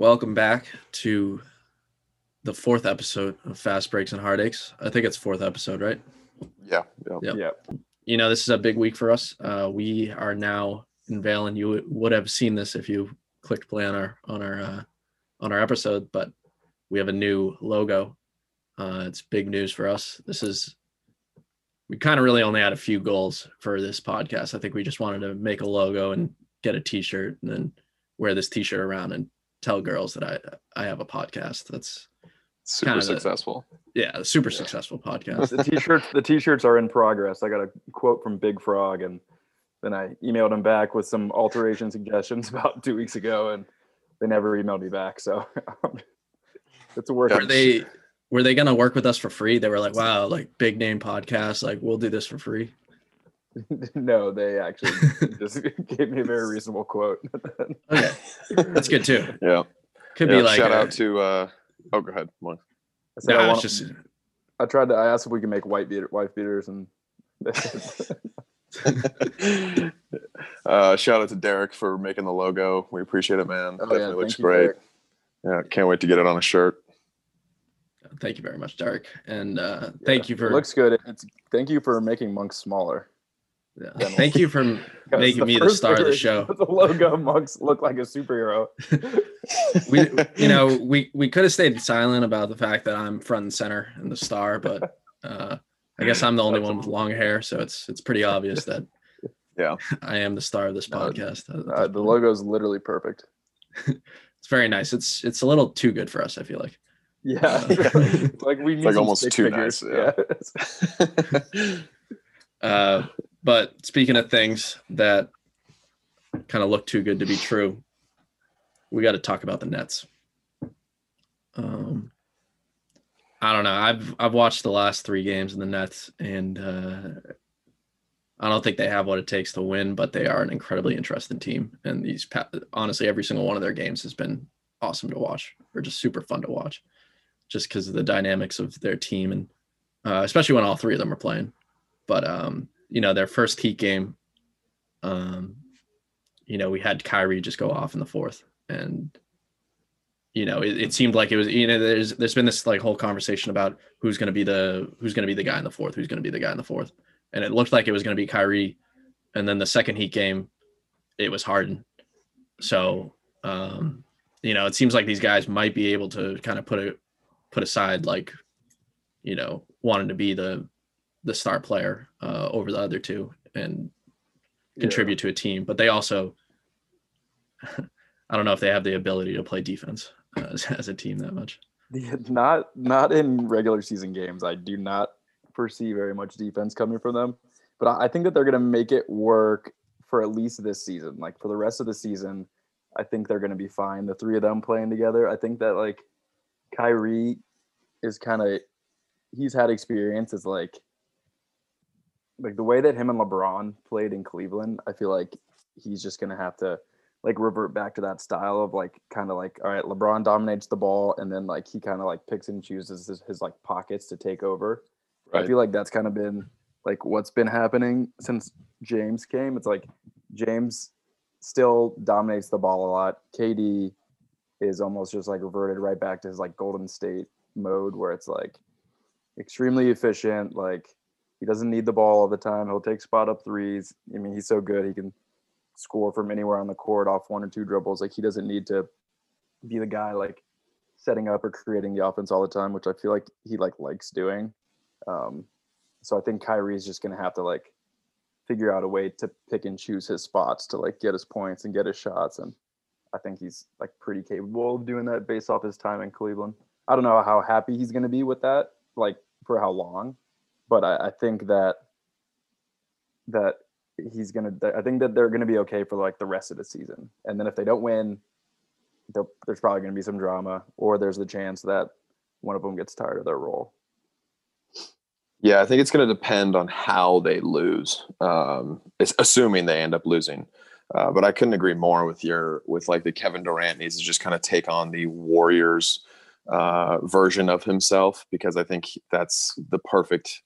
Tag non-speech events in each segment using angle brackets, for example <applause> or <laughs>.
Welcome back to the fourth episode of Fast Breaks and Heartaches. I think it's fourth episode, right? Yeah. Yeah. Yep. Yeah. You know, this is a big week for us. Uh, we are now unveiling. You would have seen this if you clicked play on our on our uh, on our episode, but we have a new logo. Uh, it's big news for us. This is we kind of really only had a few goals for this podcast. I think we just wanted to make a logo and get a T-shirt and then wear this T-shirt around and tell girls that I I have a podcast. That's Super the- successful. yeah, super Yeah. successful <laughs> podcast. The t-shirts, the t-shirts are in progress. I got a quote from Big Frog, and then I emailed him back with some alteration <laughs> suggestions about two weeks ago, and they never emailed me back. So <laughs> it's a work. were they were they gonna work with us for free? They were like, wow, like big name podcast, like we'll do this for free. <laughs> no, they actually just <laughs> <laughs> gave me a very reasonable quote. Okay, that's good too. Yeah. Could yeah. be like shout a- out to uh oh go ahead. One. I said No, I, it's want, just I tried to. I asked if we could make white beater, wife beaters, and uh shout out to Derek for making the logo. We appreciate it, man. Oh, yeah, looks you, great. Derek. Yeah, can't wait to get it on a shirt. thank you very much, Derek, and uh, thank you It for looks good. It's thank you for making monks smaller. Yeah, Yeah. thank you for <laughs> making me the star of the show. The logo monks look like a superhero. <laughs> We, you know, <laughs> we we could have stayed silent about the fact that I'm front and center and the star, but uh, I guess I'm the only one with long hair, so it's it's pretty obvious that Yeah. I am the star of this podcast. this Uh, the logo is literally perfect. It's very nice. It's it's a little too good for us. I feel like. Yeah, like we need like almost too figures. nice, Uh, but speaking of things that kind of look too good to be true, we got to talk about the Nets. Um, I don't know. I've I've watched the last three games in the Nets, and uh, I don't think they have what it takes to win, but they are an incredibly interesting team. And these, honestly, every single one of their games has been awesome to watch, or just super fun to watch, just because of the dynamics of their team, and uh, especially when all three of them are playing. But um, you know, their first Heat game, um, you know, we had Kyrie just go off in the fourth, and you know, it, it seemed like it was. You know, there's there's been this like whole conversation about who's going to be the who's going to be the guy in the fourth, who's going to be the guy in the fourth, and it looked like it was going to be Kyrie, and then the second Heat game, it was Harden. So, um, you know, it seems like these guys might be able to kind of put a put aside like, you know, wanting to be the the star player uh, over the other two and contribute to a team, but they also, <laughs> I don't know if they have the ability to play defense uh, as, as a team that much. Yeah, not not in regular season games. I do not foresee very much defense coming from them, but I, I think that they're going to make it work for at least this season. Like for the rest of the season, I think they're going to be fine. The three of them playing together. I think that like Kyrie is kind of he's had experience as like like the way that him and LeBron played in Cleveland. I feel like he's just going to have to like revert back to that style of like kind of like all right lebron dominates the ball and then like he kind of like picks and chooses his, his like pockets to take over. I feel like that's kind of been like what's been happening since james came. It's like james still dominates the ball a lot. Kd is almost just like reverted right back to his like golden state mode where it's like extremely efficient like he doesn't need the ball all the time he'll take spot up threes i mean he's so good he can score from anywhere on the court off one or two dribbles. Like he doesn't need to be the guy like setting up or creating the offense all the time, which I feel like he like likes doing. Um, so I think Kyrie's just gonna have to like figure out a way to pick and choose his spots to like get his points and get his shots. And I think he's like pretty capable of doing that based off his time in Cleveland. I don't know how happy he's gonna be with that, like for how long, but I, I think that that he's gonna i think that they're gonna be okay for like the rest of the season and then if they don't win there's probably gonna be some drama or there's the chance that one of them gets tired of their role Yeah, I think it's going to depend on how they lose. Um, assuming they end up losing. Uh, but I couldn't agree more with your with like the Kevin Durant needs to just kind of take on the Warriors uh, version of himself because I think that's the perfect,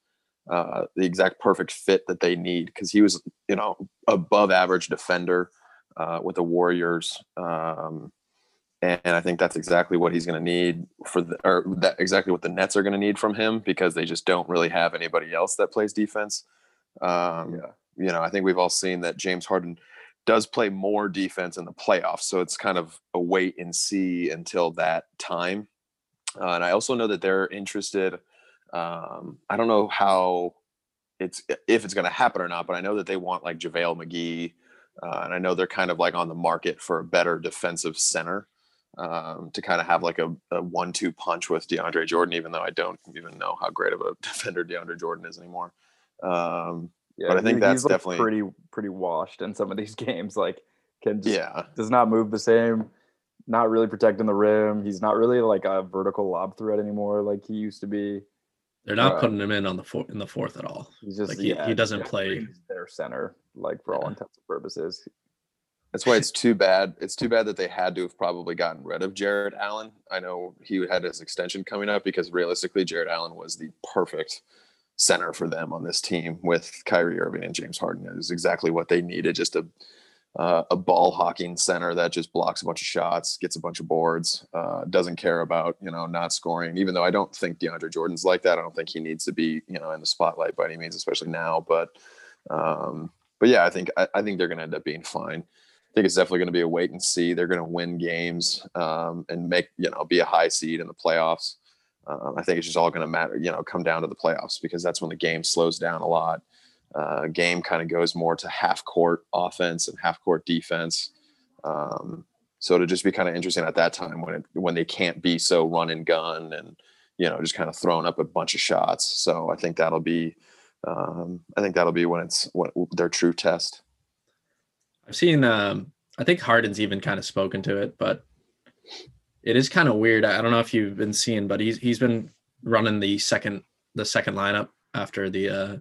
uh, the exact perfect fit that they need because he was you know above average defender uh, with the Warriors. Um, and I think that's exactly what he's going to need for the, or that exactly what the Nets are going to need from him because they just don't really have anybody else that plays defense. Um, Yeah. You know, I think we've all seen that James Harden does play more defense in the playoffs, so it's kind of a wait and see until that time. Uh, and I also know that they're interested. Um, I don't know how it's if it's going to happen or not, but I know that they want like JaVale McGee, uh, and I know they're kind of like on the market for a better defensive center um, to kind of have like a, a one-two punch with DeAndre Jordan, even though I don't even know how great of a <laughs> defender DeAndre Jordan is anymore. Um, Yeah, But I think that's he's, definitely- pretty pretty washed in some of these <laughs> games. Like can just yeah, does not move the same. Not really protecting the rim. He's not really like a vertical lob threat anymore, like he used to be. They're not Right. putting him in on the fourth in the fourth at all. He's just Like, he- yeah, he doesn't yeah, play- their center, like for all Yeah. intents and purposes. that's why it's too bad. It's too bad that they had to have probably gotten rid of Jarrett Allen. I know he had his extension coming up because realistically, Jarrett Allen was the perfect center for them on this team with Kyrie Irving and James Harden. It was exactly what they needed. Just a uh, a ball hawking center that just blocks a bunch of shots, gets a bunch of boards, uh, doesn't care about you know not scoring. Even though I don't think DeAndre Jordan's like that, I don't think he needs to be you know in the spotlight by any means, especially now. But um, but yeah, I think I, I think they're going to end up being fine. I think it's definitely going to be a wait and see. They're going to win games um, and make you know be a high seed in the playoffs. Um, I think it's just all going to matter, you know, come down to the playoffs because that's when the game slows down a lot. Uh, game kind of goes more to half court offense and half court defense. Um, so to just be kind of interesting at that time when it, when they can't be so run and gun and you know just kind of throwing up a bunch of shots. So I think that'll be um, I think that'll be when it's when their true test. I've seen um I think Harden's even kind of spoken to it, but it is kind of weird. I I don't know if you've been seeing, but he's he's been running the second the second lineup after the uh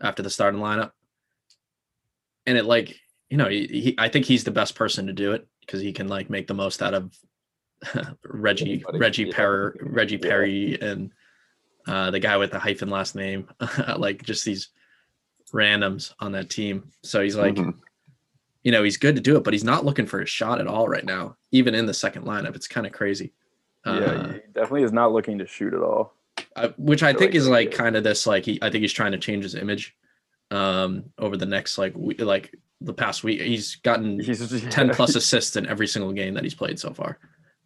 after the starting lineup. And it like, you know, he, he I think he's the best person to do it because he can like make the most out of <laughs> Reggie Everybody, Reggie. Perry Reggie Yeah. Perry and uh the guy with the hyphen last name. <laughs> like just these randoms on that team. So he's like Mhm. you know, he's good to do it, but he's not looking for a shot at all right now, even in the second lineup. It's kind of crazy. yeah, Uh, he definitely is not looking to shoot at all. I- which I think like is like kind of this like he I think he's trying to change his image um over the next like we, like the past week. He's gotten <laughs> He's just, 10 plus <laughs> assists in every single game that he's played so far.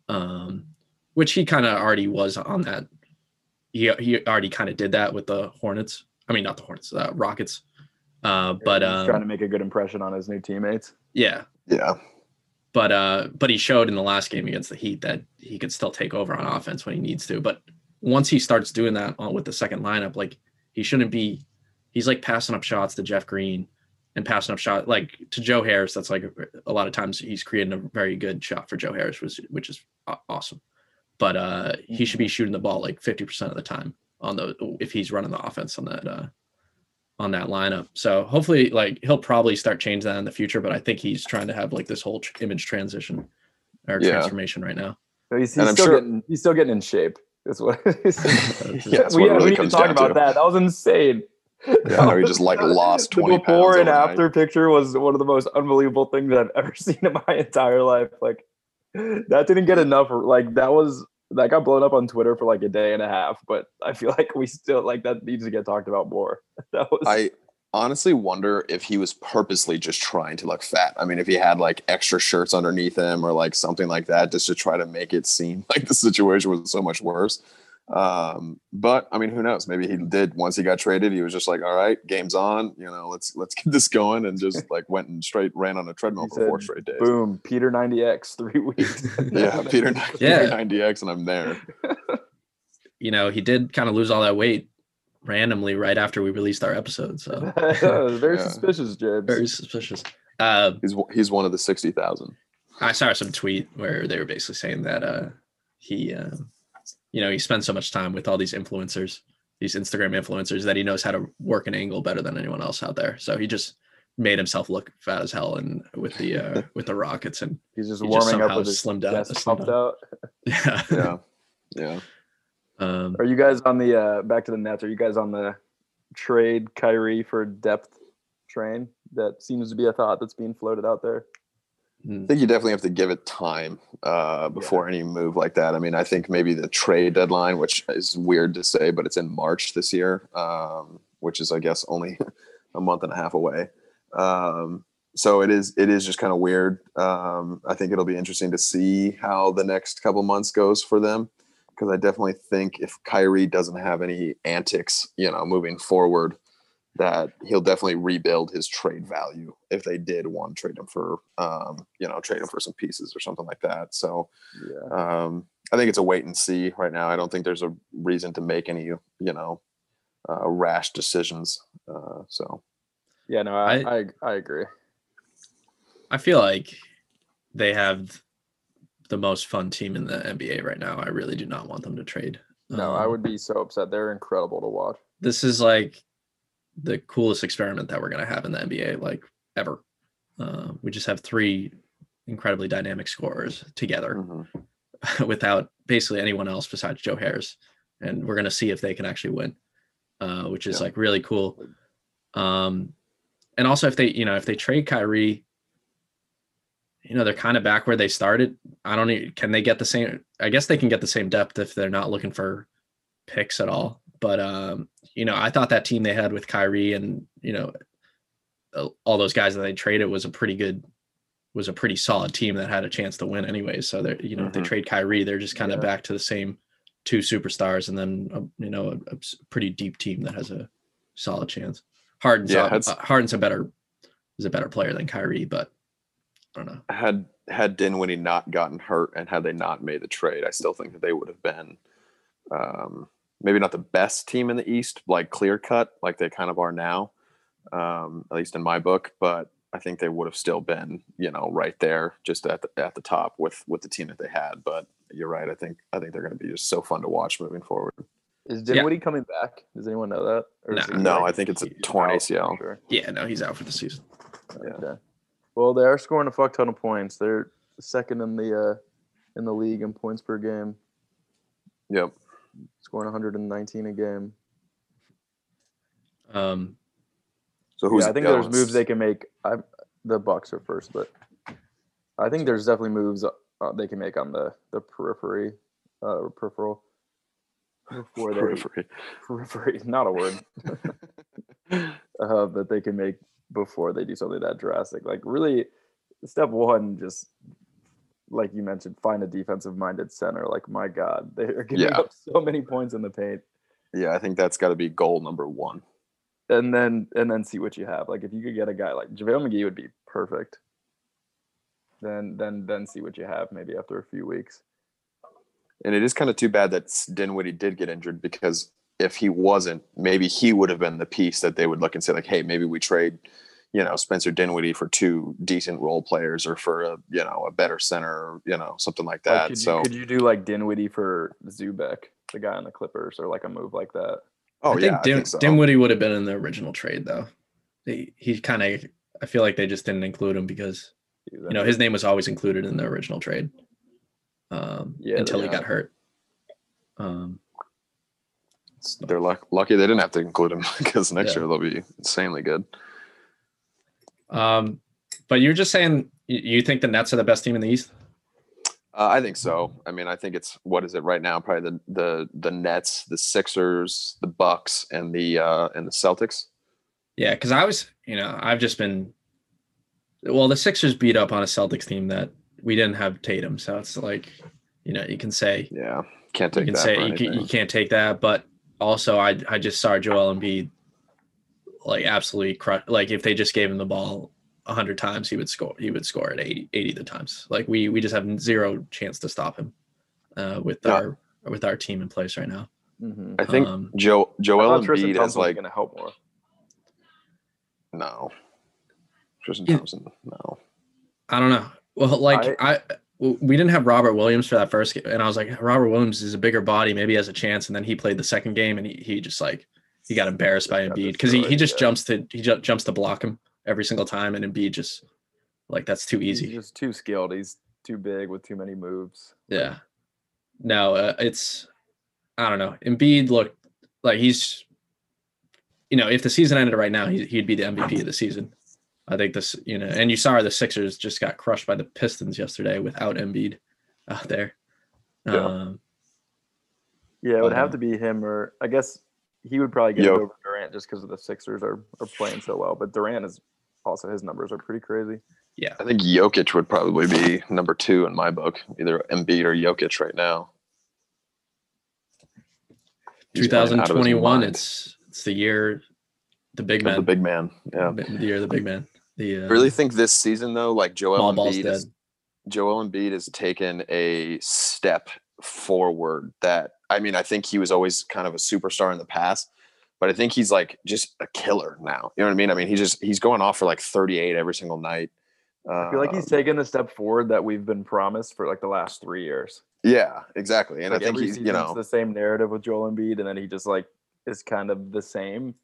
Um which he kind of already was on that. He, he already kind of did that with the hornets. I mean not the hornets uh, rockets. Uh but he's um trying to make a good impression on his new teammates. yeah. Yeah. but uh but he showed in the last game against the heat that he could still take over on offense when he needs to but once he starts doing that on with the second lineup like he shouldn't be he's like passing up shots to jeff green and passing up shot like to joe harris that's like a lot of times he's creating a very good shot for joe harris which, which is awesome but uh he should be shooting the ball like 50% of the time on the if he's running the offense on that uh on that lineup. So hopefully, like he'll probably start changing that in the future. But I think he's trying to have like this whole tr- image transition or Yeah. transformation right now. But he's, he's still sure- getting he's still getting in shape. <laughs> That's <laughs> what. Yeah, that's we what it we really didn't comes talk down about to. that. That was insane. Yeah, I know he just like <laughs> lost 20 the before pounds and overnight. after picture was one of the most unbelievable things I've ever seen in my entire life. Like that didn't get enough. Like that was that got blown up on Twitter for like a day and a half. But I feel like we still like that needs to get talked about more. That was I honestly wonder if he was purposely just trying to look fat. I mean, if he had like extra shirts underneath him or like something like that, just to try to make it seem <laughs> like the situation was so much worse. Um, but I mean, who knows? Maybe he did once he got traded. He was just like, "All right, game's on. You know, let's let's get this going," and just <laughs> like went and straight ran on a treadmill He for four straight days. boom. Peter 90x three <laughs> weeks. Yeah, Peter, Yeah. Peter 90x, and I'm there. You know, he did kind of lose all that weight randomly right after we released our episode. So <laughs> very Yeah. suspicious, James. very suspicious. Uh, He's he's one of the sixty thousand. I saw some tweet where they were basically saying that uh, he, uh, you know, he spends so much time with all these influencers, these Instagram influencers, that he knows how to work an angle better than anyone else out there. So he just made himself look fat as hell and with the uh, <laughs> with the Rockets and He's just he just up somehow with his slimmed out- chest slimmed puffed out. <laughs> yeah. Yeah, yeah. Um, Are you guys on the uh back to the Nets? Are you guys on the trade Kyrie for depth train? That seems to be a thought that's being floated out there. I think you definitely have to give it time uh, before any move like that. I mean, I think maybe the trade deadline, which is weird to say, but it's in March this year, um, which is, I guess, only <laughs> a month and a half away. Um, so it is it is just kind of weird. Um, I think it'll be interesting to see how the next couple months goes for them because I definitely think if Kyrie doesn't have any antics, you know, moving forward, that he'll definitely rebuild his trade value if they did want to trade him for, um, you know, trade him for some pieces or something like that. So Yeah. um, I think it's a wait and see right now. I don't think there's a reason to make any, you know, uh, rash decisions. Uh, so Yeah, no, I, I- I, I agree. I feel like they have the most fun team in the NBA right now. I really do not want them to trade. No, I Um, would be so upset. They're incredible to watch. This is like the coolest experiment that we're gonna have in the NBA, like ever. Uh, we just have three incredibly dynamic scorers together mhm. <laughs> without basically anyone else besides Joe Harris, and we're gonna see if they can actually win, uh, which is Yeah. like really cool. Um, and also if they, you know, if they trade Kyrie, you know, they're kind of back where they started. I don't know. Can they get the same? I guess they can get the same depth if they're not looking for picks at all. But um, you know, I thought that team they had with Kyrie and you know, all those guys that they traded was a pretty good, was a pretty solid team that had a chance to win anyway. So they're, you know, if they Mhm. trade Kyrie, they're just kind of back to the same two superstars and then a, you know a pretty deep team that has a solid chance. Harden's Yeah, a- uh, Harden's a better is a better player than Kyrie, but I don't know. had had Dinwiddie not gotten hurt and had they not made the trade, I still think that they would have been um, maybe not the best team in the East, like clear cut, like they kind of are now, um, at least in my book. But I think they would have still been, you know, right there, just at the at the top with with the team that they had. But you're right. I think I think they're going to be just so fun to watch moving forward. Is Yeah. Dinwiddie coming back? Does anyone know that? Or No. he, No, like, I think it's a torn? ACL. Sure. Yeah, no, he's out for the season. Yeah. Okay. Well, they are scoring a fuck ton of points. They're second in the uh, in the league in points per game, Yep. scoring 119 a game. Um, So who's yeah, I think there's moves they can make. I the Bucks are first, but I think there's definitely moves uh, they can make on the the periphery, uh, peripheral. Before they Periphery. periphery, <laughs> not a word. <laughs> uh, that they can make before they do something that drastic. Like really, step one, just like you mentioned, find a defensive minded center. Like my God, <laughs> they're giving Yeah. up so many points in the paint, Yeah, I think that's got to be goal number one. and then and then see what you have. Like if you could get a guy like JaVale McGee would be perfect. Then then then see what you have maybe after a few weeks. And it is kind of too bad that Dinwiddie did get injured because if he wasn't, maybe he would have been the piece that they would look and say like, hey, maybe we trade, you know, Spencer Dinwiddie for two decent role players or for a you know a better center, you know, something like Like, that. could, so you, could you do like Dinwiddie for Zubac, the guy on the Clippers, or like a move like that? oh I think, yeah, I think so. Dinwiddie would have been in the original trade though. He, he kind of, I feel like they just didn't include him because you know his name was always included in the original trade. Um, Yeah, until he got hurt. Um, They're luck- lucky they didn't have to include him <laughs> because next Yeah. year they'll be insanely good. um, but you're just saying you, you think the Nets are the best team in the East? Uh, I think so. I mean, I think it's what is it right now? Probably the the the Nets, the Sixers, the Bucks, and the uh, and the Celtics. Yeah, because I was, you know, I've just been. Well, the Sixers beat up on a Celtics team that we didn't have Tatum, so it's like, you know, you can say Yeah, can't you take can that. say you, can, you can't take that, but also I I just saw Joel Embiid like absolutely crush. Like if they just gave him the ball a hundred times, he would score. He would score at 80, 80 the times. Like we we just have zero chance to stop him uh, with Yeah. our with our team in place right now. Mm-hmm. I think Um, Joe Joel thought Tristan Embiid Thompson has like going to help more. no. Tristan Yeah. Thompson, no. I don't know. Well, like I, w we didn't have Robert Williams for that first game, and I was like, Robert Williams is a bigger body, maybe he has a chance. And then he played the second game, and he, he just like he got embarrassed by Embiid because he, he just yeah. jumps to he ju- jumps to block him every single time, and Embiid just like that's too easy. He's just too skilled. He's too big with too many moves. Yeah. No, uh, it's I don't know. Embiid looked like he's you know if the season ended right now, he, he'd be the MVP of the season. I think this, you know, and you saw the Sixers just got crushed by the Pistons yesterday without Embiid out there. Yeah. Um, Yeah, it would But, have to be him, or I guess he would probably get Yo- it over Durant just because the Sixers are, are playing so well. But Durant is also his numbers are pretty crazy. yeah, I think Jokic would probably be number two in my book, either Embiid or Jokic right now. He's playing out of his 2021. It's it's the year, the big Of the man, big man. Yeah. the year of the big man. The uh, I really think this season though, like Joel small ball's Embiid, is, Joel Embiid has taken a step forward. That I mean, I think he was always kind of a superstar in the past, but I think he's like just a killer now. You know what I mean? I mean, he just he's going off for like 38 every single night. I feel like he's Um, taken the step forward that we've been promised for like the last three years. yeah, exactly. And like I think every he's you season it's know the same narrative with Joel Embiid, and then he just like is kind of the same,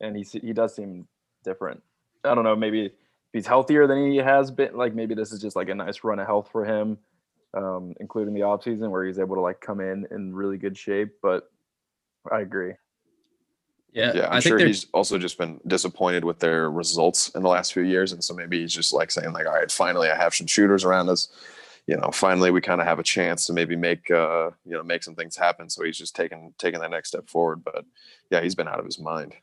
and he he does seem different. I don't know, maybe if he's healthier than he has been. Like maybe this is just like a nice run of health for him, um, including the off season where he's able to like come in in really good shape. But I agree. yeah, yeah, I'm I sure think he's also just been disappointed with their results in the last few years, and so maybe he's just like saying like, all right, finally I have some shooters around us. You know, finally we kind of have a chance to maybe make uh, you know make some things happen. So he's just taking taking that next step forward. But yeah, he's been out of his mind.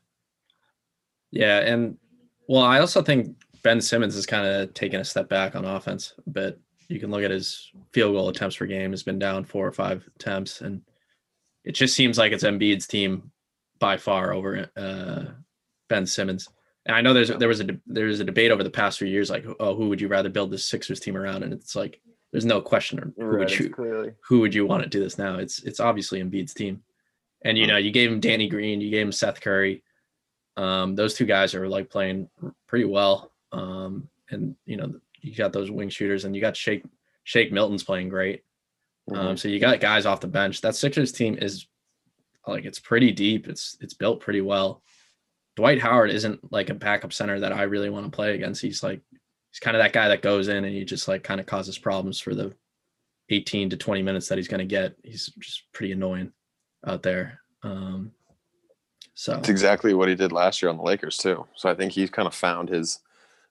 Yeah, and well, I also think Ben Simmons has kind of taken a step back on offense a bit. You can look at his field goal attempts per game has been down four or five attempts, and it just seems like it's Embiid's team by far over uh, Ben Simmons. And I know there's there was a there was a debate over the past few years, like, oh, who would you rather build this Sixers team around? And it's like there's no question who Right, would you clearly. who would you want to do this now? It's it's obviously Embiid's team, and you Mhm. know you gave him Danny Green, you gave him Seth Curry. Um, those two guys are like playing pretty well, um, and you know you got those wing shooters, and you got Shake Shake Milton's playing great. Um, so you got guys off the bench. That Sixers team is like it's pretty deep. It's it's built pretty well. Dwight Howard isn't like a backup center that I really want to play against. He's like he's kind of that guy that goes in and he just like kind of causes problems for the 18 to 20 minutes that he's going to get. He's just pretty annoying out there. Um, so It's exactly what he did last year on the Lakers too. So I think he's kind of found his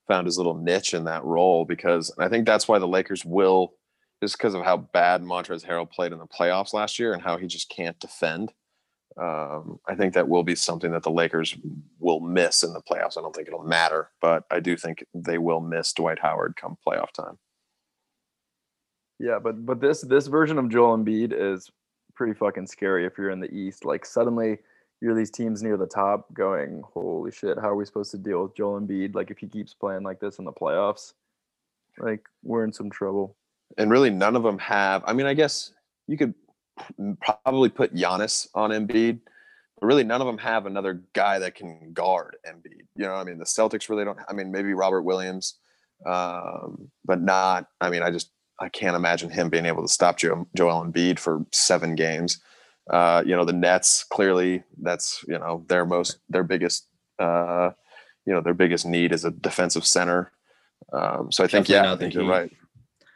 found his little niche in that role because I think that's why the Lakers will just because of how bad Montrezl Harrell played in the playoffs last year and how he just can't defend. Um, I think that will be something that the Lakers will miss in the playoffs. I don't think it'll matter, but I do think they will miss Dwight Howard come playoff time. Yeah, but but this this version of Joel Embiid is pretty fucking scary if you're in the East. Like suddenly you're these teams near the top going, holy shit, how are we supposed to deal with Joel Embiid? Like if he keeps playing like this in the playoffs, like we're in some trouble. and really none of them have. I mean, I guess you could probably put Giannis on Embiid, but really none of them have another guy that can guard Embiid. You know, I mean, the Celtics really don't. I mean, maybe Robert Williams, um, but not. I mean, I just I can't imagine him being able to stop Joe, Joel Embiid for seven games. Uh, you know, the Nets clearly that's you know their most their biggest uh, you know their biggest need is a defensive center. Um, so I think Definitely yeah, I think you're right.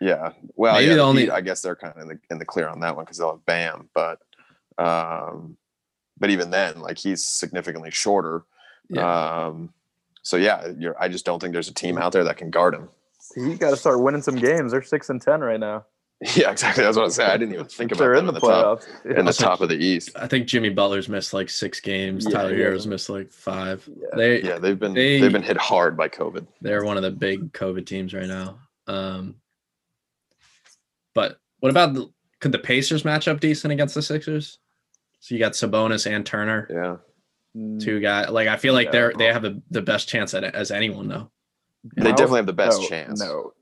Yeah. Well, Maybe yeah, the the only- Heat, I guess they're kind of in the, in the clear on that one because they'll have Bam, but um, but even then, like he's significantly shorter. yeah. Um, so yeah, you're, I just don't think there's a team out there that can guard him. He got to start winning some games. They're six and ten right now. <laughs> Yeah, exactly. That's what I was saying. I didn't even <laughs> think about They're in the, top, playoffs. in the top of the East. I think Jimmy Butler's missed like six games. Yeah, Tyler he Herro's hasn't. missed like five. Yeah. They Yeah, they've been They- they, have been hit hard by COVID. they're one of the big COVID teams right now. Um, but what about the could the Pacers match up decent against the Sixers? So you got Sabonis and Turner, Yeah. Two guys. Like I feel like Yeah. they're they have a, the best chance at it as anyone though. They Miles- definitely have the best no, chance. No,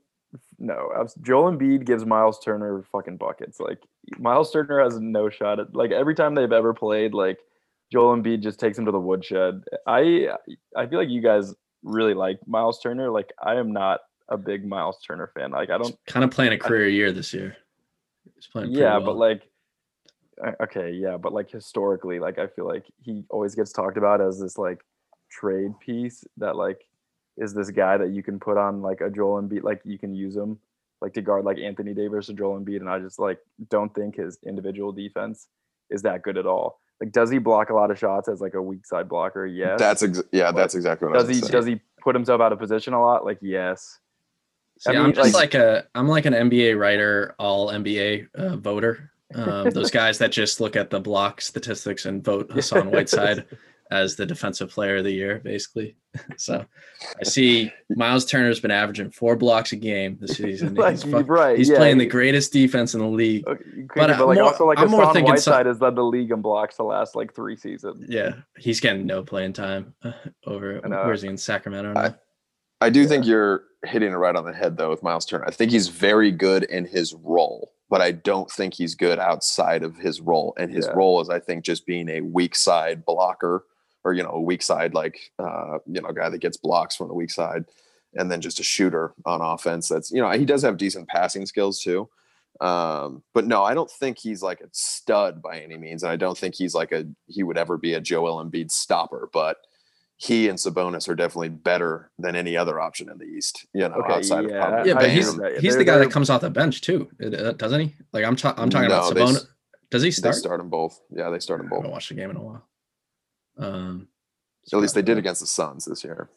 no. Joel Embiid gives Miles Turner fucking buckets. Like Miles Turner has no shot at like every time they've ever played. Like Joel Embiid just takes him to the woodshed. I I feel like you guys really like Miles Turner. Like I am not a big Miles Turner fan. Like I don't. kind of playing a career year this year. He's playing Yeah, well. but like. uh, Okay, yeah, but like historically, like I feel like he always gets talked about as this like trade piece that like is this guy that you can put on like a Joel Embiid, like you can use him like to guard like Anthony Davis or Joel Embiid, and I just like don't think his individual defense is that good at all. Like, does he block a lot of shots as like a weak side blocker? Yes. That's ex- yeah, that's exactly what I does was he gonna does he put himself out of position a lot? Like, yes. See, I I'm mean, just like- like, a I'm like an NBA writer, all NBA uh, voter. Um, those <laughs> guys that just look at the block statistics and vote Hassan Whiteside <laughs> as the defensive player of the year, basically. <laughs> so I see Miles Turner's been averaging four blocks a game this season. <laughs> like, he's fu- right. he's yeah. playing the greatest defense in the league. Okay, But, but, like more- also like I'm more Hassan thinking so- Whiteside has led the league in blocks the last like three seasons. Yeah, he's getting no playing time uh, <laughs> over. I know. Where's he in Sacramento? I- now? I do think you're hitting it right on the head though with Miles Turner. I think he's very good in his role, but I don't think he's good outside of his role. And his Yeah. role is I think just being a weak side blocker or you know, a weak side like uh, you know, guy that gets blocks from the weak side and then just a shooter on offense. That's you know, he does have decent passing skills too. Um, but no, I don't think he's like a stud by any means. And I don't think he's like a he would ever be a Joel Embiid stopper, but he and Sabonis are definitely better than any other option in the East, you know, Okay, outside yeah. of probably yeah, but he's he's the guy that comes off the bench too, uh, doesn't he? Like I'm ta- I'm talking No, about Sabonis. s- Does he start? they start? start them both. Yeah, they start them I both. haven't watched the game in a while. Um, At least they did against the Suns this year.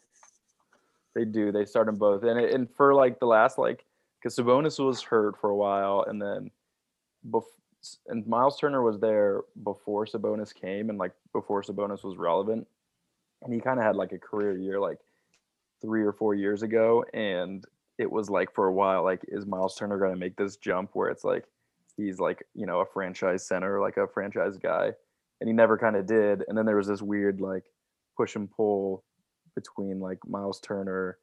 They do. They start them both, and and for like the last like because Sabonis was hurt for a while, and then, bef- and Miles Turner was there before Sabonis came, and like before Sabonis was relevant, and he kind of had like a career year like three or four years ago, and it was like for a while like is Miles Turner going to make this jump where it's like he's like you know a franchise center, like a franchise guy, and he never kind of did, and then there was this weird like push and pull between like Miles Turner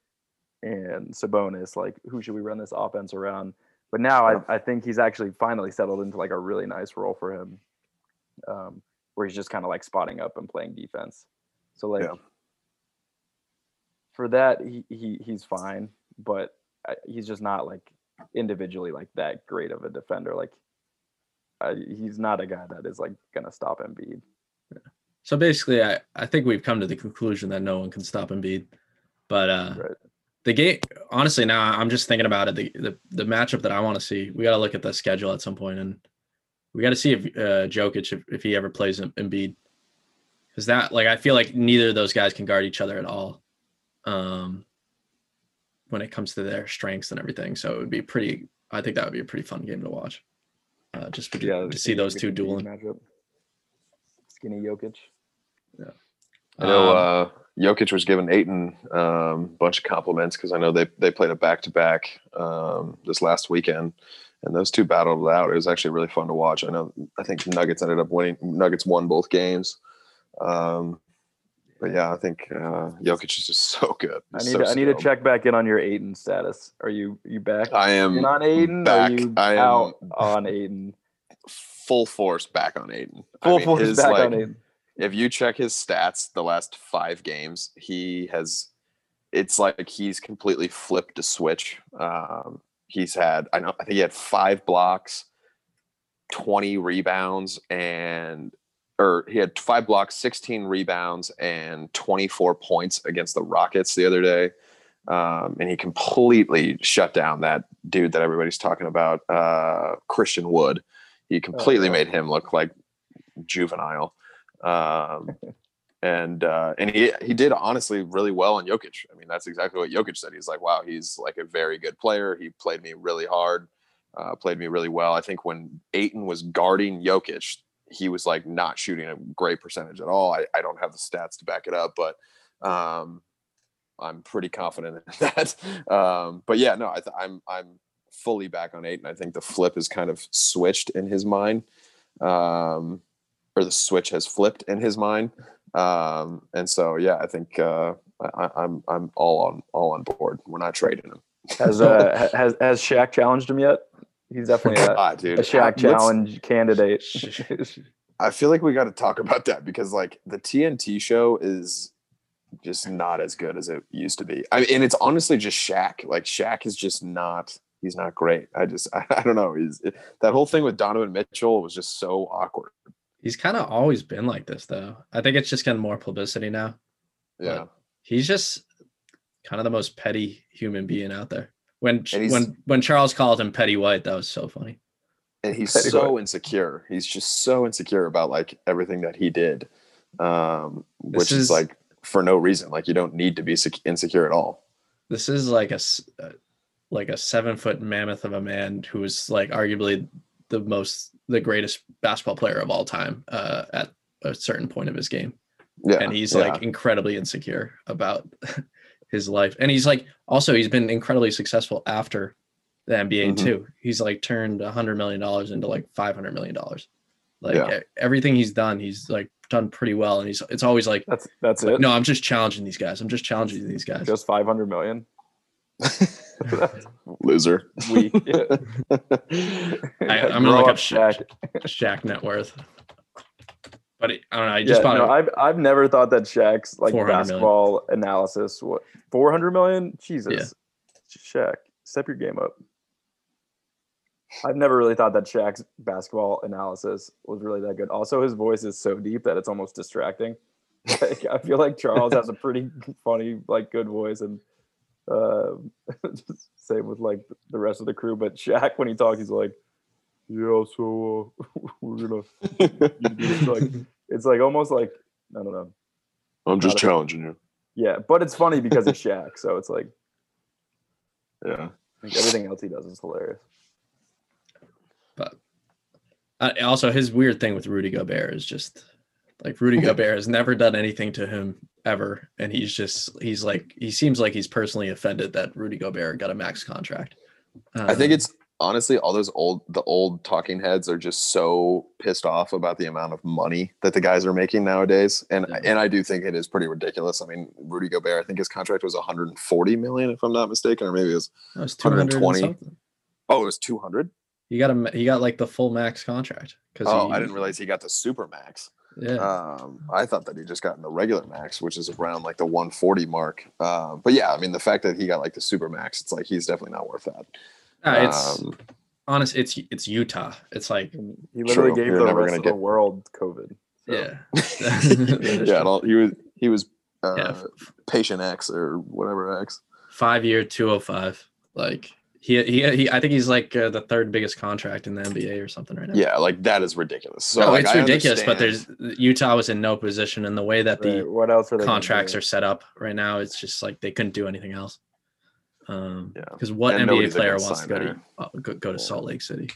and Sabonis. Like, who should we run this offense around? But now I, I think he's actually finally settled into like a really nice role for him, um, where he's just kind of like spotting up and playing defense. So like Yeah. for that, he, he he's fine, but I- he's just not like individually like that great of a defender. Like, I, he's not a guy that is like gonna stop Embiid. so basically, I I think we've come to the conclusion that no one can stop Embiid, but uh, Right. the game honestly now I'm just thinking about it. The the, the matchup that I want to see, we got to look at the schedule at some point, and we got to see if uh, Jokic if, if he ever plays Em- Embiid, because that like I feel like neither of those guys can guard each other at all. Um, when it comes to their strengths and everything, so it would be pretty. I think that would be a pretty fun game to watch. Uh, just to, Yeah, to see those two Jokic-Embiid dueling. matchup. Skinny Jokic. Yeah. I know Um, uh, Jokic was given Ayton um, a bunch of compliments because I know they they played a back to back this last weekend, and those two battled it out. It was actually really fun to watch. I know I think Nuggets ended up winning. Nuggets won both games. Um, but yeah, I think uh, Jokic is just <laughs> so good. I need so to, I need to check back in on your Ayton status. Are you you back? I am on Ayton? back. Are you I am- out on Ayton? full force back on Ayton. I Full mean, force his, back like, on Ayton. if you check his stats the last five games, he has it's like he's completely flipped a switch. Um, he's had I know I think he had five blocks, 20 rebounds, and or he had five blocks, 16 rebounds, and 24 points against the Rockets the other day. Um, and he completely shut down that dude that everybody's talking about, uh, Christian Wood. He completely yeah. made him look like juvenile. Um, <laughs> and uh, and he he did honestly really well on Jokic. I mean, that's exactly what Jokic said. He's like, wow, he's like a very good player. He played me really hard, uh, played me really well. I think when Ayton was guarding Jokic, he was like not shooting a great percentage at all. I, I don't have the stats to back it up, but um, I'm pretty confident in <laughs> that. Um, but yeah, no, I th- I'm I'm fully back on eight, and I think the flip is kind of switched in his mind. Um, or the switch has flipped in his mind. Um, and so, yeah, I think uh, I, I'm I'm all on all on board. We're not trading him. Has <laughs> uh, has has Shaq challenged him yet? He's definitely <laughs> a, Ah, dude, a Shaq let's- challenge candidate. <laughs> I feel like we got to talk about that because like the TNT show is just not as good as it used to be. I mean, and it's honestly just Shaq. Like Shaq is just not. He's not great. I just I, <laughs> I don't know. He's that whole thing with Donovan Mitchell was just so awkward. He's kind of always been like this, though. I think it's just getting more publicity now. Yeah. He's just kind of the most petty human being out there. When when when Charles called him Petty White, that was so funny. and he's Anyway. so insecure. He's just so insecure about like everything that he did, um, which is, is- like for no reason. Like you don't need to be sec- insecure at all. This is like a s- uh, like a seven foot mammoth of a man who is like arguably the most the greatest basketball player of all time uh, at a certain point of his game, Yeah, and he's yeah. like incredibly insecure about <laughs> his life, and he's like also he's been incredibly successful after the NBA Mhm. too. He's like turned a hundred million dollars into like five hundred million dollars. Like Yeah. everything he's done, he's like done pretty well, and he's it's always like, That's that's like, it. no, I'm just challenging these guys. I'm just challenging these guys. Just 500 million. <laughs> Loser. weak. Yeah. <laughs> I, I'm gonna Grow look up, up Shaq. Shaq net worth. But it, I don't know. I just yeah, no. I've I've never thought that Shaq's like 400 million. basketball analysis. What 400 million? Jesus, Shaq, step your game up. I've never really thought that Shaq's basketball analysis was really that good. Also, his voice is so deep that it's almost distracting. <laughs> Like, I feel like Charles has a pretty funny, like, good voice, and uh, <laughs> same with like the rest of the crew. But Shaq, when he talks, he's like, "Yeah, so uh, <laughs> we're gonna." It's like <laughs> it's like almost like I don't know. I'm just Not a- challenging you. Yeah, but it's funny because it's Shaq, so it's like, <laughs> Yeah. like everything else he does is hilarious. But uh, also, his weird thing with Rudy Gobert is just like Rudy Gobert has never done anything to him ever, and he's just he's like he seems like he's personally offended that Rudy Gobert got a max contract. I think Um, it's honestly all those old the old talking heads are just so pissed off about the amount of money that the guys are making nowadays and Yeah. and I do think it is pretty ridiculous. I mean, Rudy Gobert, I think his contract was 140 million if I'm not mistaken or maybe it was it was 200 120. oh, it was 200. He got a he got like the full max contract because Oh, I didn't realize he got the super max. Yeah, Um, I thought that he just got in the regular max, which is around like the 140 mark. Uh, but yeah, I mean, the fact that he got like the super max, it's like he's definitely not worth that. Nah, it's Um, honest. It's it's Utah. It's like And he literally True, gave you're the rest gonna of the world COVID. So, yeah, <laughs> <laughs> yeah, all, he was he was uh, yeah. patient X or whatever X. Five year, two hundred five. Like he he he. I think he's like uh, the third biggest contract in the NBA or something right now. Yeah, like that is ridiculous. So no, like, it's I ridiculous. But there's Utah was in no position, and the way that the What else are contracts do? are set up right now, it's just like they couldn't do anything else. Um, Yeah. because what And NBA player wants to go to there. uh, go, go to Yeah. Salt Lake City?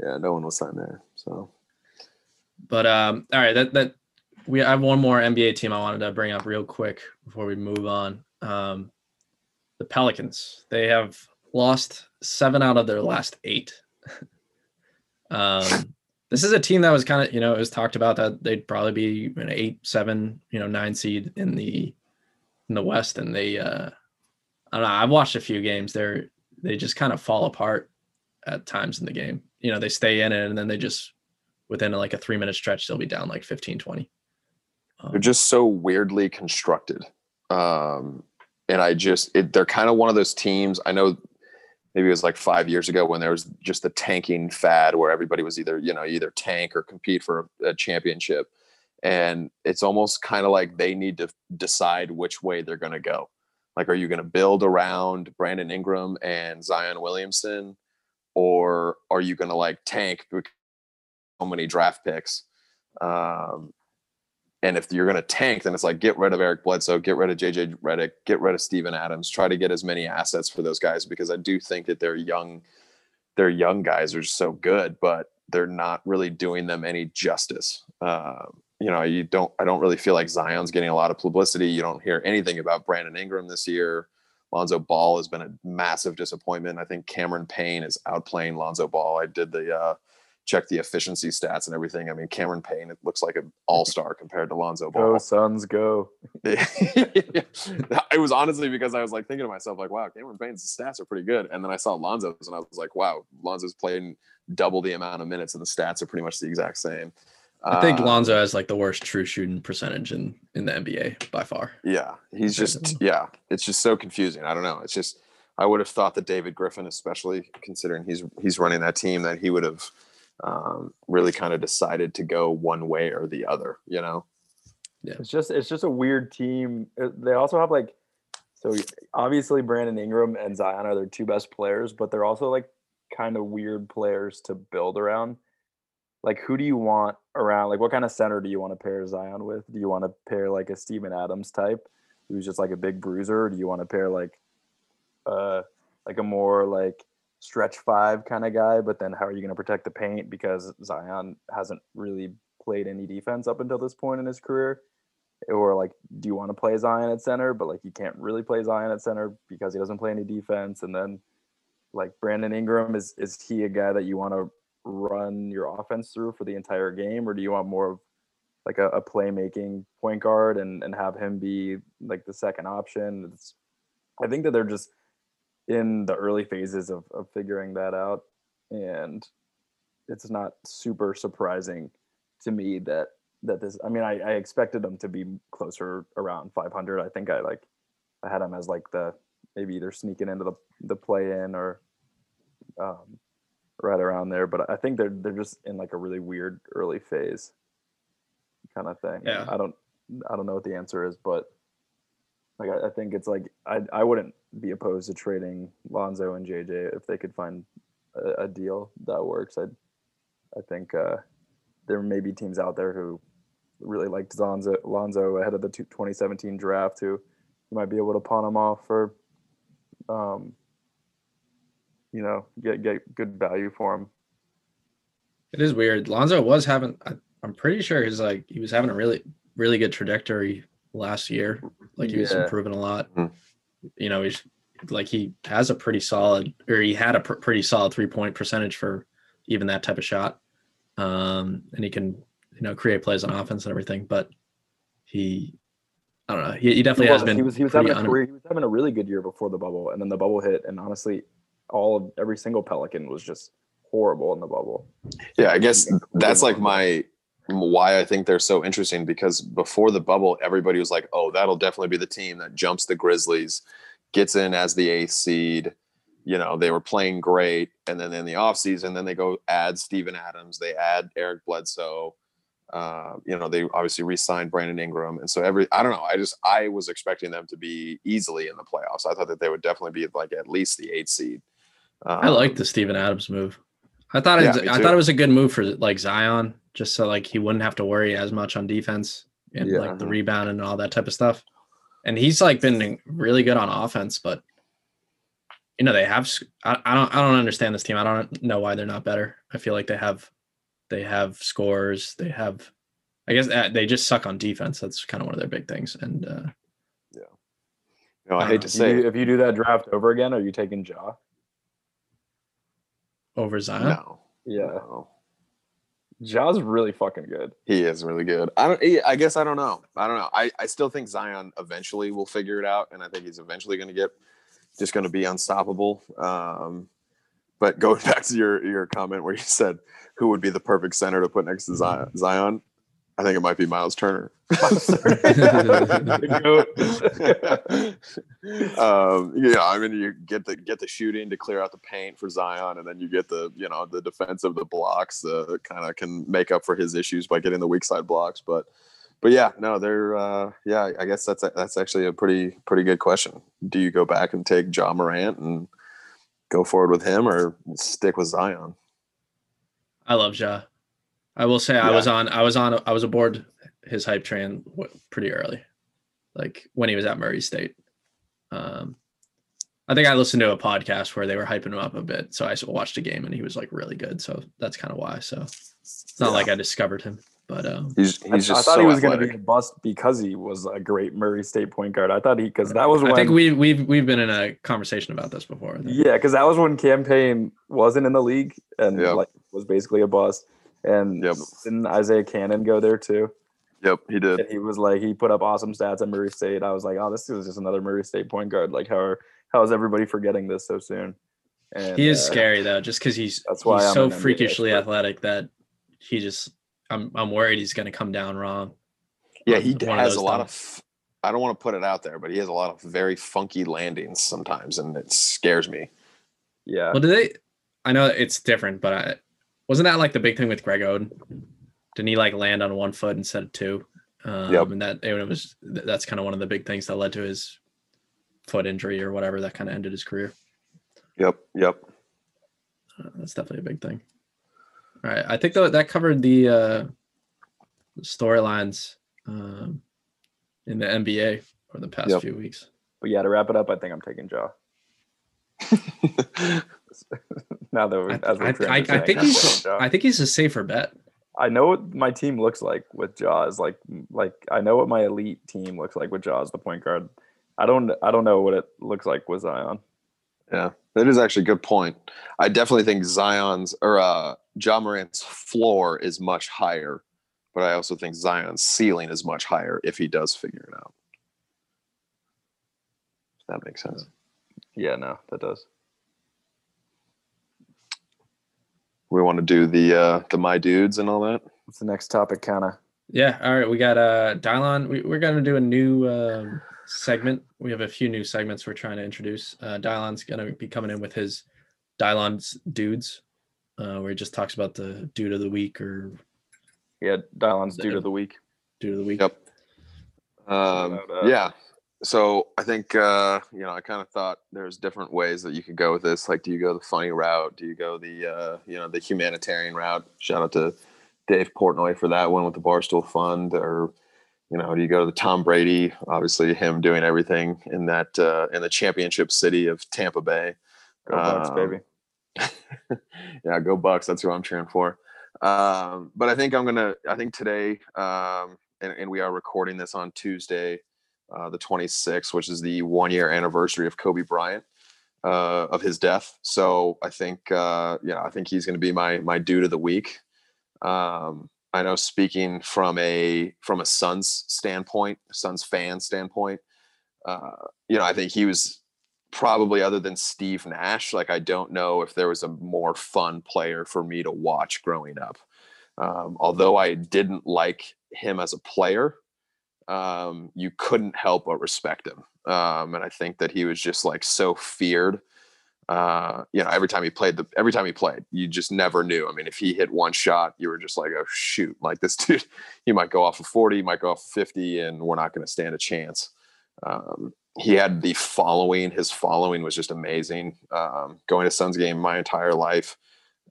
yeah, no one will sign there. So But um, all right, that that we I have one more NBA team I wanted to bring up real quick before we move on. Um, the Pelicans they have lost seven out of their last eight. <laughs> um, this is a team that was kind of you know it was talked about that they'd probably be an eight, seven, you know, nine seed in the in the West, and they uh, I don't know. I've watched a few games. They're they just kind of fall apart at times in the game. You know, they stay in it and then they just within like a three minute stretch, they'll be down like 15, 20. Um, they're just so weirdly constructed. Um, and I just it, they're kind of one of those teams. I know maybe it was like five years ago when there was just the tanking fad where everybody was either you know either tank or compete for a, a championship, and it's almost kind of like they need to decide which way they're going to go. Like, are you going to build around Brandon Ingram and Zion Williamson, or are you going to like tank so many draft picks? Um, and if you're going to tank, then it's like get rid of Eric Bledsoe, get rid of JJ Redick, get rid of Steven Adams, try to get as many assets for those guys because I do think that they're young. Their young guys are so good, but they're not really doing them any justice. Uh, you know, you don't. I don't really feel like Zion's getting a lot of publicity. You don't hear anything about Brandon Ingram this year. Lonzo Ball has been a massive disappointment. I think Cameron Payne is outplaying Lonzo Ball. I did the uh, check the efficiency stats and everything. I mean, Cameron Payne it looks like an <laughs> all star compared to Lonzo Ball. Go. Suns, go! <laughs> it was honestly because I was like thinking to myself, like, wow, Cameron Payne's stats are pretty good. And then I saw Lonzo's and I was like, wow, Lonzo's playing double the amount of minutes and the stats are pretty much the exact same. I think Um, Lonzo has like the worst true shooting percentage in in the NBA by far. Yeah, he's just yeah, it's just so confusing. I don't know. It's just I would have thought that David Griffin, especially considering he's he's running that team, that he would have um, really kind of decided to go one way or the other. You know? Yeah. It's just it's just a weird team. Uh, They also have like so obviously Brandon Ingram and Zion are their two best players, but they're also like kind of weird players to build around. Like, who do you want around? Like, what kind of center do you want to pair Zion with? Do you want to pair like a Steven Adams type, who's just like a big bruiser? Or do you want to pair like, uh, like a more like stretch five kind of guy? But then, how are you going to protect the paint because Zion hasn't really played any defense up until this point in his career? Or like, do you want to play Zion at center, but like you can't really play Zion at center because he doesn't play any defense? And then, like Brandon Ingram, is is he a guy that you want to run your offense through for the entire game, or do you want more of like a, a playmaking point guard and and have him be like the second option? It's, I think that they're just in the early phases of of figuring that out, and it's not super surprising to me that that this. I mean, I, I expected them to be closer around 500. I think I like I had them as like the maybe either sneaking into the the play in or um, right around there. But I think they're they're just in like a really weird early phase kind of thing. Yeah. I don't I don't know what the answer is, but like I, I think it's like I I wouldn't be opposed to trading Lonzo and JJ if they could find a, a deal that works. I I think uh, there may be teams out there who really liked Lonzo Lonzo ahead of the 2017 draft who you might be able to pawn him off for um you know get get good value for him It is weird. Lonzo was having. I, I'm pretty sure he's like he was having a really really good trajectory last year. Like he was Yeah. improving a lot. Mhm. You know, he's like he has a pretty solid, or he had a pr- pretty solid three point percentage for even that type of shot. Um, and he can you know create plays on offense and everything. But he, I don't know. He, he definitely he has was, been. he was he was pretty having a under- career he was having a really good year before the bubble and then the bubble hit and honestly all of every single pelican was just horrible in the bubble Yeah, I guess that's like my why I think they're so interesting because before the bubble, everybody was like, "Oh, that'll definitely be the team that jumps the Grizzlies, gets in as the eighth seed." You know, they were playing great, and then in the offseason, then they go add Steven Adams, they add Eric Bledsoe. Uh, you know, they obviously re-signed Brandon Ingram, and so every I don't know. I just I was expecting them to be easily in the playoffs. I thought that they would definitely be like at least the eighth seed. I like Um, the Steven Adams move. I thought Yeah, it, I thought it was a good move for like Zion, just so like he wouldn't have to worry as much on defense and Yeah. like the rebound and all that type of stuff. And he's like been really good on offense, but you know they have. I don't. I don't understand this team. I don't know why they're not better. I feel like they have, they have scores. They have. I guess uh, they just suck on defense. That's kind of one of their big things. And uh, You know, I Uh, hate to if say, you, if you do that draft over again are you taking Ja over Zion, no, yeah no. Ja's really fucking good He is really good. I don't. I guess I don't know. I don't know. I, I still think Zion eventually will figure it out, and I think he's eventually going to get just going to be unstoppable. Um, but going <laughs> back to your your comment where you said who would be the perfect center to put next to Zion, Zion I think it might be Myles Turner. <laughs> The <laughs> um, yeah, I mean, you get the get the shooting to clear out the paint for Zion, and then you get the you know the defense of the blocks uh, kind of can make up for his issues by getting the weak side blocks. But but yeah, no, they're uh, yeah. I guess that's that's actually a pretty pretty good question. Do you go back and take Ja Morant and go forward with him, or stick with Zion? I love Ja. I will say I was on I was on I was aboard his hype train pretty early, like when he was at Murray State. Um, I think I listened to a podcast where they were hyping him up a bit, so I watched a game and he was like really good. So that's kind of why. So it's not Yeah. like I discovered him, but um, He's I, he's I just thought so he was going to be a bust because he was a great Murray State point guard. I thought he because that was when I think we we've we've been in a conversation about this before. Yeah, because that was when Cameron Payne wasn't in the league and Yep. like was basically a bust. And Yep. didn't Isaiah Canaan go there too? Yep, he did. And he was like he put up awesome stats at Murray State. I was like, oh, this is just another Murray State point guard. Like how are, how is everybody forgetting this so soon? And He is uh, scary though, just because he's That's why he's I'm so an NBA freakishly expert. athletic that he just I'm I'm worried he's going to come down wrong. Yeah, he has a those lot dunks. of. I don't want to put it out there, but he has a lot of very funky landings sometimes, and it scares me. Yeah. Well, do they? I know it's different, but I wasn't that like the big thing with Greg Oden? Didn't he like land on one foot instead of two? Um, Yep. And that it was that's kind of one of the big things that led to his foot injury or whatever that kind of ended his career. Yep, yep. Uh, that's definitely a big thing. All right, I think that that covered the uh, storylines um, in the NBA for the past Yep. few weeks. But yeah, to wrap it up, I think I'm taking Ja. <laughs> now that we're, I, as we're I, I, I think he's. I think he's a safer bet. I know what my team looks like with Ja's. Like like I know what my elite team looks like with Ja's, the point guard. I don't I don't know what it looks like with Zion. Yeah, that is actually a good point. I definitely think Zion's or uh Ja Morant's floor is much higher, but I also think Zion's ceiling is much higher if he does figure it out. If that makes sense. Yeah, no, that does. We want to do the uh the my dudes and all that. What's the next topic, kind of Yeah. All right. We got uh Dylon. We, we're gonna do a new um, segment. We have a few new segments we're trying to introduce. Uh, Dylon's gonna be coming in with his Dylon's dudes, uh, where he just talks about the dude of the week or Yeah, Dylon's dude of the week. dude of the week. Yep. Um, about, uh, yeah. So I think uh, you know I kind of thought there's different ways that you could go with this. Like, do you go the funny route? Do you go the uh, you know the humanitarian route? Shout out to Dave Portnoy for that one with the Barstool Fund, or you know, do you go to the Tom Brady? Obviously, him doing everything in that uh, in the championship city of Tampa Bay. Go Bucs, Um, baby. <laughs> yeah, go Bucs. That's who I'm cheering for. Um, but I think I'm gonna. I think today, um, and, and we are recording this on Tuesday, uh, the 26th, which is the one year anniversary of Kobe Bryant, uh, of his death. So I think, uh, yeah, I think he's going to be my my dude of the week. Um, I know speaking from a from a Suns standpoint, Suns fan standpoint, uh, you know, I think he was probably other than Steve Nash, like I don't know if there was a more fun player for me to watch growing up. Um, although I didn't like him as a player, um, you couldn't help but respect him. Um, and I think that he was just like so feared. Uh, you know, every time he played the every time he played, you just never knew. I mean, if he hit one shot, you were just like, oh shoot, like this <laughs> dude, he might go off of 40, he might go off of 50, and we're not going to stand a chance. Um, he had the following. His following was just amazing. Um, going to Suns game my entire life,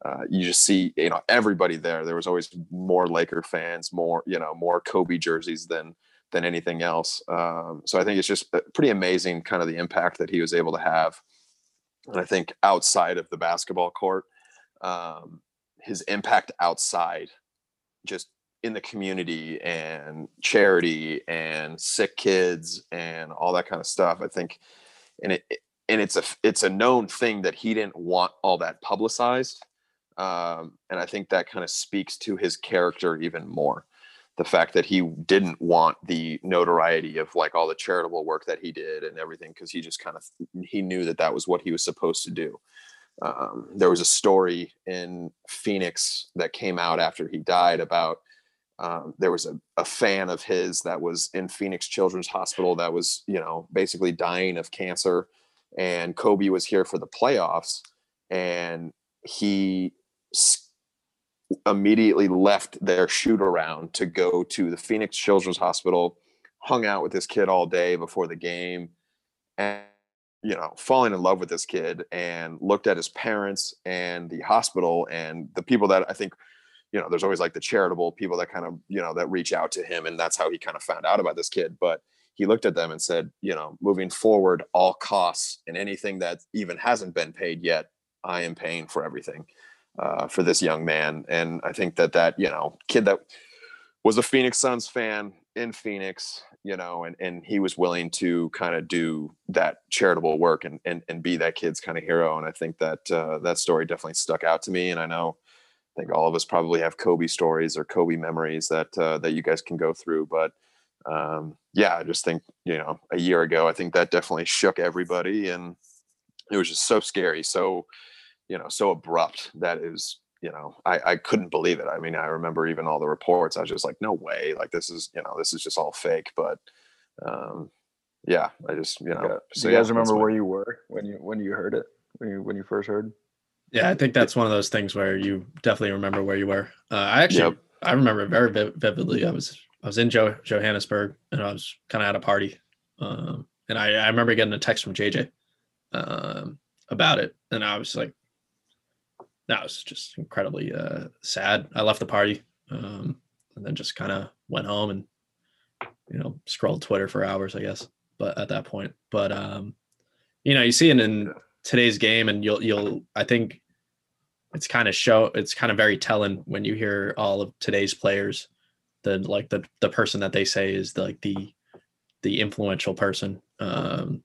uh, you just see you know everybody there. There was always more Laker fans, more you know more Kobe jerseys than than anything else. Um, so I think it's just uh, pretty amazing, kind of the impact that he was able to have. And I think outside of the basketball court, um, his impact outside, just in the community and charity and sick kids and all that kind of stuff. I think, and it and it's a it's a known thing that he didn't want all that publicized, um, and I think that kind of speaks to his character even more. The fact that he didn't want the notoriety of like all the charitable work that he did and everything, because he just kind of he knew that that was what he was supposed to do. Um, there was a story in Phoenix that came out after he died about um, there was a, a fan of his that was in Phoenix Children's Hospital that was, you know, basically dying of cancer. And Kobe was here for the playoffs. And he immediately left their shoot around to go to the Phoenix Children's Hospital, hung out with this kid all day before the game. And you know, falling in love with this kid and looked at his parents and the hospital and the people that I think you know, there's always like the charitable people that kind of, you know, that reach out to him. And that's how he kind of found out about this kid. But he looked at them and said, you know, moving forward, all costs and anything that even hasn't been paid yet, I am paying for everything uh, for this young man. And I think that that, you know, kid that was a Phoenix Suns fan in Phoenix, you know, and, and he was willing to kind of do that charitable work and, and, and be that kid's kind of hero. And I think that uh, that story definitely stuck out to me. And I know, I think all of us probably have Kobe stories or Kobe memories that uh, that you guys can go through. But um, yeah, I just think you know a year ago, I think that definitely shook everybody, and it was just so scary, so you know, so abrupt that is you know I, I couldn't believe it. I mean, I remember even all the reports. I was just like, no way, like this is you know this is just all fake. But um, yeah, I just you know. Yeah. so Do you guys yeah, remember where you were when you when you heard it? When you when you first heard? Yeah, I think that's one of those things where you definitely remember where you were. Uh, I actually, Yep. I remember very vividly. I was, I was in jo- Johannesburg, and I was kind of at a party, um, and I, I remember getting a text from JJ um, about it, and I was like, that was just incredibly uh, sad. I left the party um, and then just kind of went home and you know scrolled Twitter for hours, I guess. But at that point, but um, you know, you see it in today's game, and you'll you'll I think it's kind of show it's kind of very telling when you hear all of today's players, the like the the person that they say is the, like the the influential person. Um,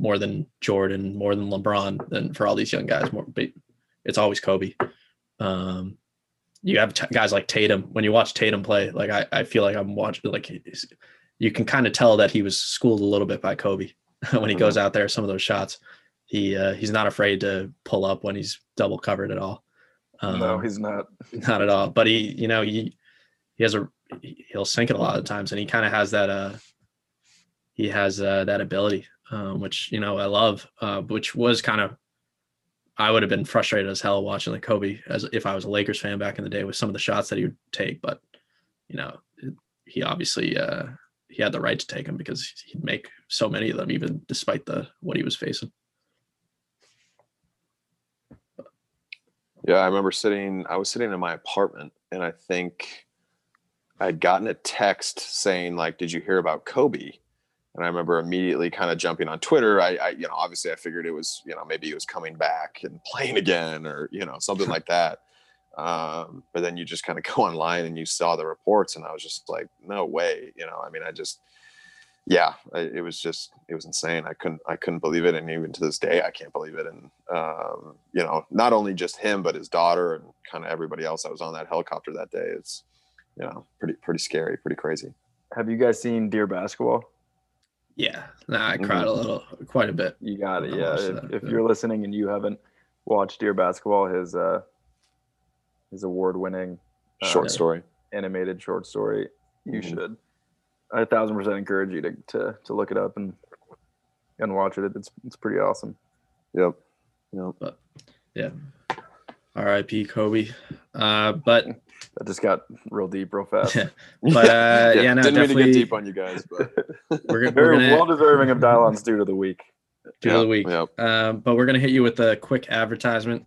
more than Jordan, more than LeBron, than for all these young guys. More, it's always Kobe. Um, you have t- guys like Tatum. When you watch Tatum play, like I, I feel like I'm watching. Like you can kind of tell that he was schooled a little bit by Kobe <laughs> when he goes out there. Some of those shots, he uh, he's not afraid to pull up when he's double covered at all. Um, no, he's not. Not at all. But he, you know, he he has a he'll sink it a lot of times, and he kind of has that. uh He has uh, that ability, um, which you know I love, uh, which was kind of I would have been frustrated as hell watching like Kobe as if I was a Lakers fan back in the day with some of the shots that he would take. But you know, he obviously uh, he had the right to take them because he'd make so many of them, even despite the what he was facing. Yeah, I remember sitting. I was sitting in my apartment, and I think I'd gotten a text saying like, "Did you hear about Kobe?" And I remember immediately kind of jumping on Twitter. I, I, you know, obviously I figured it was, you know, maybe he was coming back and <laughs> playing again or, you know, something like that. Um, but then you just kind of <laughs> go online and you saw the reports and I was just like, no way, you know, I mean, I just, yeah, I, it was just, it was insane. I couldn't, I couldn't believe it. And even to this day, I can't believe it. And, um, you know, not only just him, but his daughter and kind of everybody else that was on that helicopter that day. It's, you know, pretty, pretty scary, pretty crazy. Have you guys seen Dear Basketball? Yeah, nah, I cried mm-hmm. a little, quite a bit. You got it. Yeah, if, if, you're listening and you haven't watched Dear Basketball, his uh, his award-winning uh, short story, animated short story, you mm-hmm. should. I a thousand percent encourage you to, to to look it up and and watch it. It's it's pretty awesome. Yep. Yep. But yeah. R.I.P. Kobe. Uh, but <laughs> that just got real deep real fast. <laughs> but uh, <laughs> yeah, yeah, no, didn't definitely mean to get deep on you guys, but <laughs> we're, we're gonna, well deserving of Dylon's dude of the week. Dude yep, of the week. Yep. Um, but we're gonna hit you with a quick advertisement,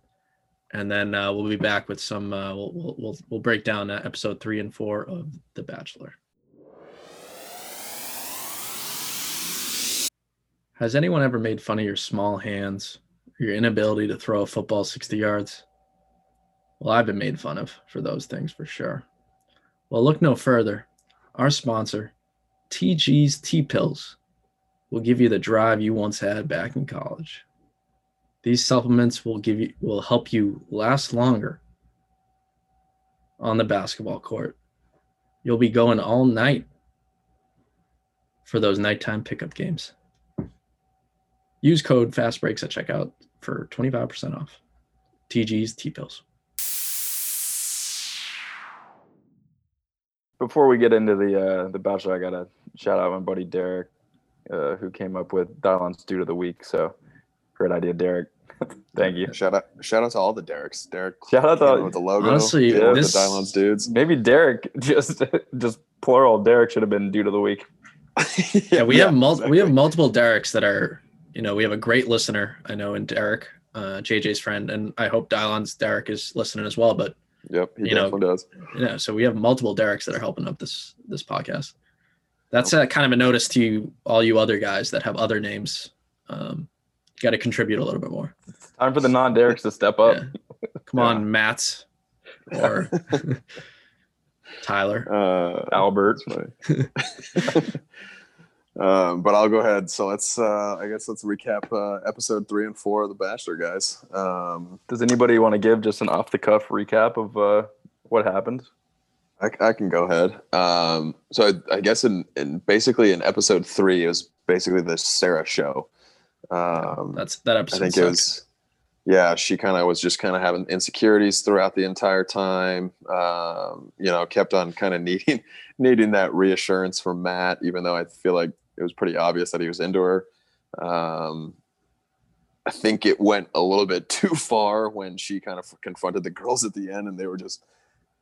and then uh, we'll be back with some. Uh, we'll, we'll we'll we'll break down uh, episode three and four of The Bachelor. Has anyone ever made fun of your small hands, your inability to throw a football 60 yards? Well, I've been made fun of for those things for sure. Well, look no further. Our sponsor, TG's T Pills, will give you the drive you once had back in college. These supplements will give you will help you last longer on the basketball court. You'll be going all night for those nighttime pickup games. Use code FASTBREAKS at checkout for 25% off. TG's T before we get into the uh, the bachelor, I gotta shout out my buddy Derek, uh, who came up with Dylon's dude of the week. So great idea, Derek. <laughs> Thank you. Shout out, shout out to all the Dereks. Derek, shout out to with the logo. Honestly, yeah, this, the Dylon's dudes. Maybe Derek, <laughs> just just plural. Derek should have been dude of the week. <laughs> yeah, we yeah, have mul- exactly. we have multiple Dereks that are. You know, we have a great listener. I know in Derek, uh, JJ's friend, and I hope Dylon's Derek is listening as well. But Yep, he you definitely know, does. Yeah, so we have multiple Dereks that are helping up this this podcast. That's a, kind of a notice to you, all you other guys that have other names. Um, got to contribute a little bit more. Time for the non Dereks to step up. Yeah. Come yeah. on, Matt or <laughs> Tyler, uh, Albert. <laughs> <laughs> Um, but I'll go ahead. So let's, uh, I guess, let's recap uh, episode three and four of The Bachelor, guys. Um, Does anybody want to give just an off the cuff recap of uh, what happened? I, I, can go ahead. Um, so I, I, guess in, in basically in episode three, it was basically the Sarah show. Um, That's that episode. I think sucked. it was. Yeah, she kind of was just kind of having insecurities throughout the entire time. Um, you know, kept on kind of <laughs> needing needing that reassurance from Matt, even though I feel like it was pretty obvious that he was into her. Um, I think it went a little bit <laughs> too far when she kind of confronted the girls at the end and they were just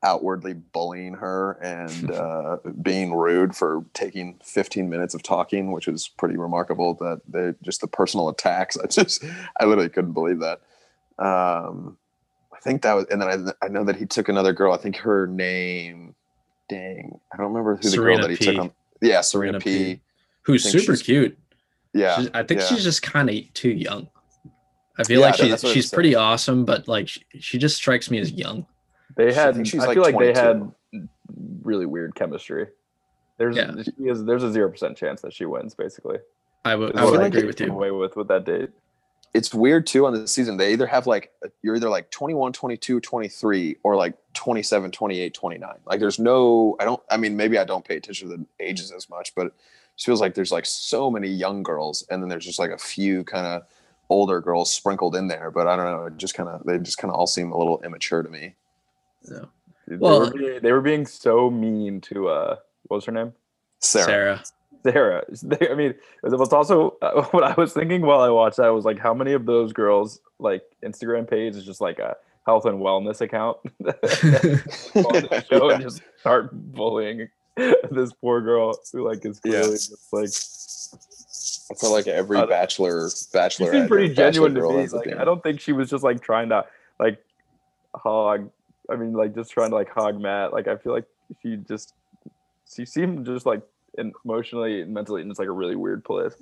outwardly bullying her and <laughs> uh, being rude for taking 15 minutes of talking, which was pretty remarkable that they just the personal attacks. <laughs> I just, I literally couldn't believe that. Um, I think that was, and then I, I know that he took another girl. I think her name, dang, I don't remember who the Serena girl that he P. took on. Yeah, Serena, Serena P. P. Who's super cute. Yeah, She's- I think yeah. she's just kind of too young. I feel Yeah, like that- she's that's what it she's said. pretty awesome, but like she, she just strikes me as young. They had. think she's I like feel like they had really weird chemistry. There's Yeah. she is, there's a zero percent chance that she wins. Basically, I would I would like agree with you. Away with with that date. it's weird too on the season. They either have like, you're either like 21, 22, 23, or like 27, 28, 29. Like there's no, I don't, I mean, maybe I don't pay attention to the ages as much, but it just feels like there's like so many young girls and then there's just like a few kind of older girls sprinkled in there. But I don't know. It just kind of, they just kind of all seem a little immature to me. So, Well- they, were being, they were being so mean to uh, what was her name? Sarah. Sarah. Sarah. <laughs> I mean, it was also uh, <laughs> what I was thinking while I watched that was like, how many of those girls like Instagram page is just like a health and wellness account <laughs> on the show and just start bullying <laughs> this poor girl who like is Yeah. clearly just like I feel like every Uh, bachelor, she bachelor, seemed pretty genuine to me. Like I don't think she was just like trying to like hog. I mean, like just trying to like hog Matt. Like I feel like she just she seemed just like emotionally and mentally in just like a really weird place.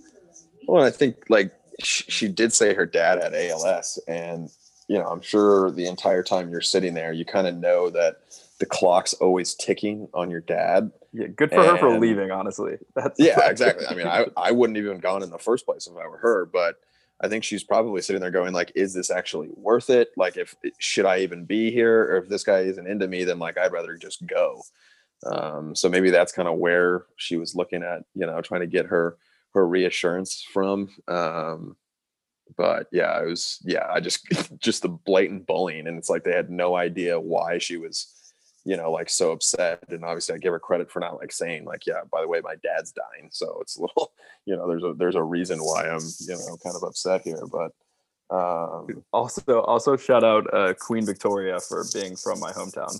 Well, I think like she, she did say her dad had ALS, and you know, I'm sure the entire time you're sitting there, you kind of know that the clock's always ticking on your dad. Yeah, good for her for leaving. Honestly, <laughs> that's Yeah, exactly. I mean, I, I wouldn't even gone in the first place if I were her, but I think she's probably sitting there going like, is this actually worth it? Like, if should I even be here? Or if this guy isn't into me, then like I'd rather just go. Um, so maybe that's kind of where she was looking at, you know, trying to get her her reassurance from. Um, but yeah, it was yeah, I just <laughs> just the blatant bullying, and it's like they had no idea why she was, you know, like so upset. And obviously, I give her credit for not like saying like, yeah, by the way, my dad's dying, so it's a little, <laughs> you know, there's a there's a reason why I'm you know kind of upset here, but. Um, <laughs> Also, also shout out uh, Queen Victoria for being from my hometown.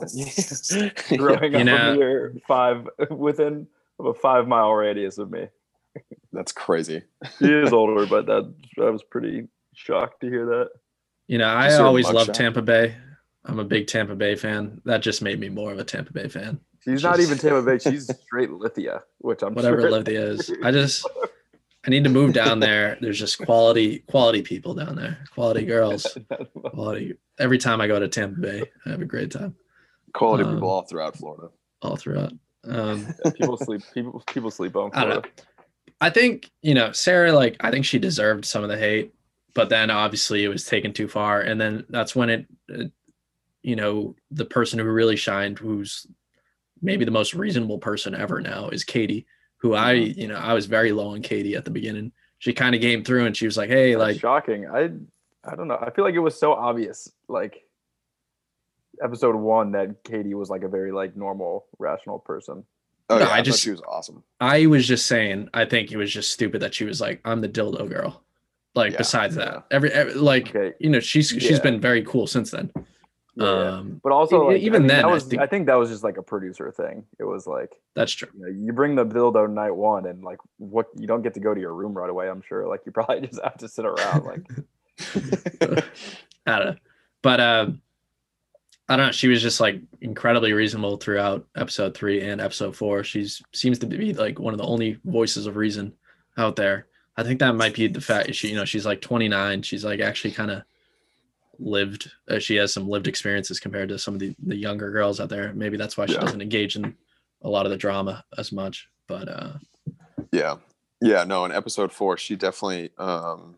<laughs> Growing You up know- near five within of a five mile radius of me. that's crazy. She is older, but that I was pretty shocked to hear that. You know, I always loved mugshot? Tampa Bay. I'm a big Tampa Bay fan. That just made me more of a Tampa Bay fan. She's not even Tampa Bay. She's straight Lithia, which I'm Whatever sure. Lithia is. <laughs> I just I need to move down there. There's just quality quality people down there. Quality girls. Quality. Every time I go to Tampa Bay, I have a great time Quality Um, people all throughout Florida. all throughout. Um, <laughs> people sleep. People people sleep on. I don't Florida. know. I think you know Sarah. Like I think she deserved some of the hate, but then obviously it was taken too far, and then that's when it, it you know, the person who really shined, who's maybe the most reasonable person ever now, is Katie. Who I, Mm-hmm. you know, I was very low on Katie at the beginning. She kind of came through, and she was like, "Hey, That's like, shocking. I I don't know. I feel like it was so obvious. Like episode one, that Katie was like a very like normal, rational person. Oh No, yeah, I I, just- she was awesome. I was just saying, I think it was just stupid that she was like, I'm the dildo girl. Like, Yeah, besides yeah. that, every, every like, Okay. you know, she's she's Yeah. been very cool since then. Yeah. Um, But also, like, even I mean, then, that I was, I think- think, that was just like a producer thing. It was like, that's true. you know, you bring the build dildo night one, and like, what you don't get to go to your room right away. I'm sure. Like, you <laughs> probably just have to sit around. Like, <laughs> I don't know. But um I don't know. She was just like incredibly reasonable throughout episode three and episode four. She's seems to be like one of the only voices of reason out there. I think that might be the fact she, you know, she's like 29. She's like actually kind of lived. Uh, she has some lived experiences compared to some of the, the younger girls out there. Maybe that's why she Yeah. doesn't engage in a lot of the drama as much. But uh, Yeah. Yeah, no, in episode four, she definitely um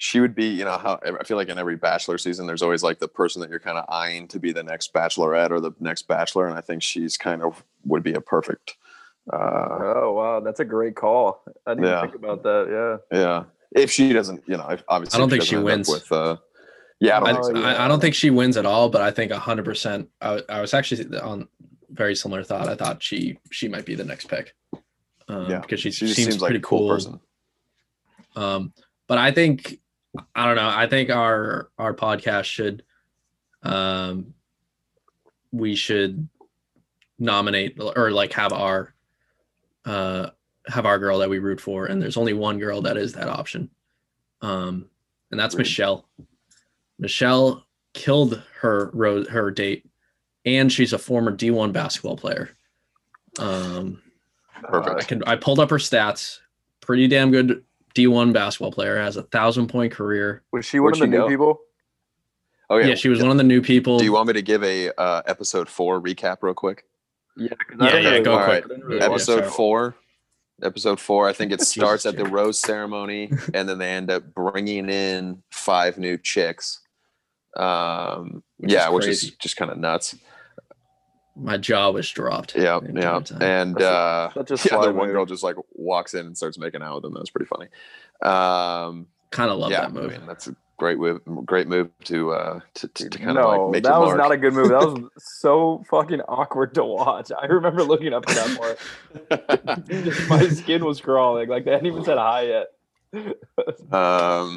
she would be, you know, how I feel like in every bachelor season there's always like the person that you're kind of eyeing to be the next bachelorette or the next bachelor. And I think she's kind of would be a perfect uh oh wow, that's a great call. I didn't Yeah. even think about that. Yeah. yeah. If she doesn't, you know, if obviously I don't if think she wins. with uh yeah, I don't I, think. I, don't think she wins at all, but I think hundred percent. I, I was actually on very similar thought. I thought she she might be the next pick. Um, Yeah, because she, she seems, seems like pretty a cool cool. person. Um, but I think I don't know. I think our our podcast should um we should nominate or like have our uh have our girl that we root for and there's only one girl that is that option um and that's Agreed. michelle michelle killed her ro- her date, and she's a former D1 basketball player. Um, Perfect. I can I pulled up her stats. Pretty damn good D1 basketball player. Has a thousand point career. Was she one Where'd of the new go? people? Oh Yeah, yeah, she was one of the new people. Do you want me to give a uh, episode four recap real quick? Yeah, 'cause Yeah, I yeah, really go watch- quick. I didn't really episode that. four. Episode four. I think it <laughs> starts at the rose ceremony, and then they end up bringing in five new chicks. Um, Which yeah, is which is just kind of nuts. My jaw was dropped. Yeah, the yeah. And That's a- uh, such a <laughs> yeah, the sly one girl just like walks in and starts making out with him. That was pretty funny. Um, kind of love yeah, that move. I mean, that's a great move. Great move to uh, to, to, kind of no, like make that your was mark. not a good move. That was <laughs> so fucking awkward to watch. I remember looking up at that part. <laughs> My skin was crawling. Like they hadn't even said hi yet. Um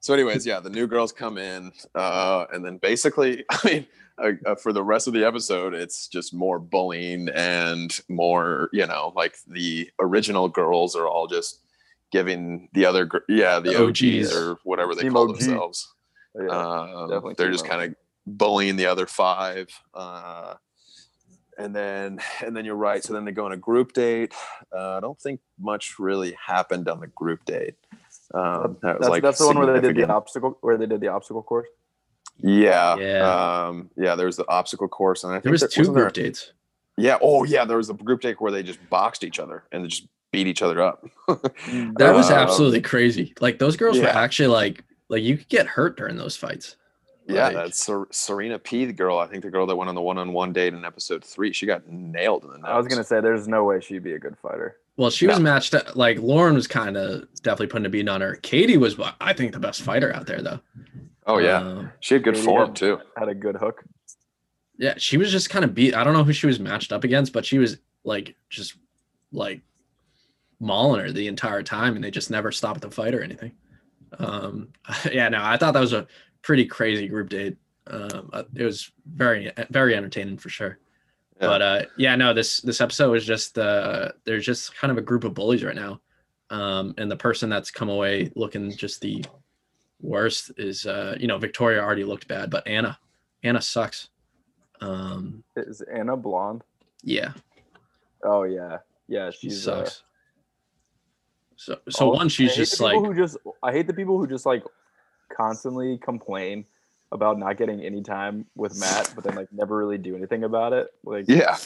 so anyways yeah the new girls come in uh and then basically <laughs> i mean uh, uh, for the rest of the episode it's just more bullying and more you know like the original girls are all just giving the other gr- yeah the The OGs, OGs. or whatever they Team call OG. themselves Yeah. um, definitely they're just kind of bullying the other five uh and then and then you're right so then they go on a group date uh, i don't think much really happened on the group date um that was that's, like that's the one where they did the obstacle where they did the obstacle course. yeah Yeah. um yeah there was the obstacle course and i think There was there- two group there- dates. yeah oh yeah there was a group date where they just boxed each other and they just beat each other up That was <laughs> Um, absolutely crazy. Like those girls were actually like like you could get hurt during those fights. Yeah Like, that's Ser- serena p the girl i think the girl that went on the one-on-one date in episode three she got nailed in the nose. I was gonna say there's no way she'd be a good fighter. well, she was matched up. Like Lauren was kind of definitely putting a beat on her. Katie was, I think, the best fighter out there, though. oh yeah Um, she had good Katie form had- too Had a good hook. yeah, she was just kind of beat. I don't know who she was matched up against, but she was like just like mauling her the entire time, and they just never stopped the fight or anything. Um, <laughs> yeah, no, I thought that was a pretty crazy group date. Um, uh, it was very, very entertaining for sure. Yeah. But uh, yeah, no, this this episode was just uh, there's just kind of a group of bullies right now, um, and the person that's come away looking just the worst is uh, you know Victoria already looked bad, but Anna, Anna sucks. Um, Is Anna blonde? yeah, Oh yeah, yeah. she uh, sucks. So so Oh, one, she's just like who just I hate the people who just like constantly complain about not getting any time with Matt, but then like never really do anything about it. Like yeah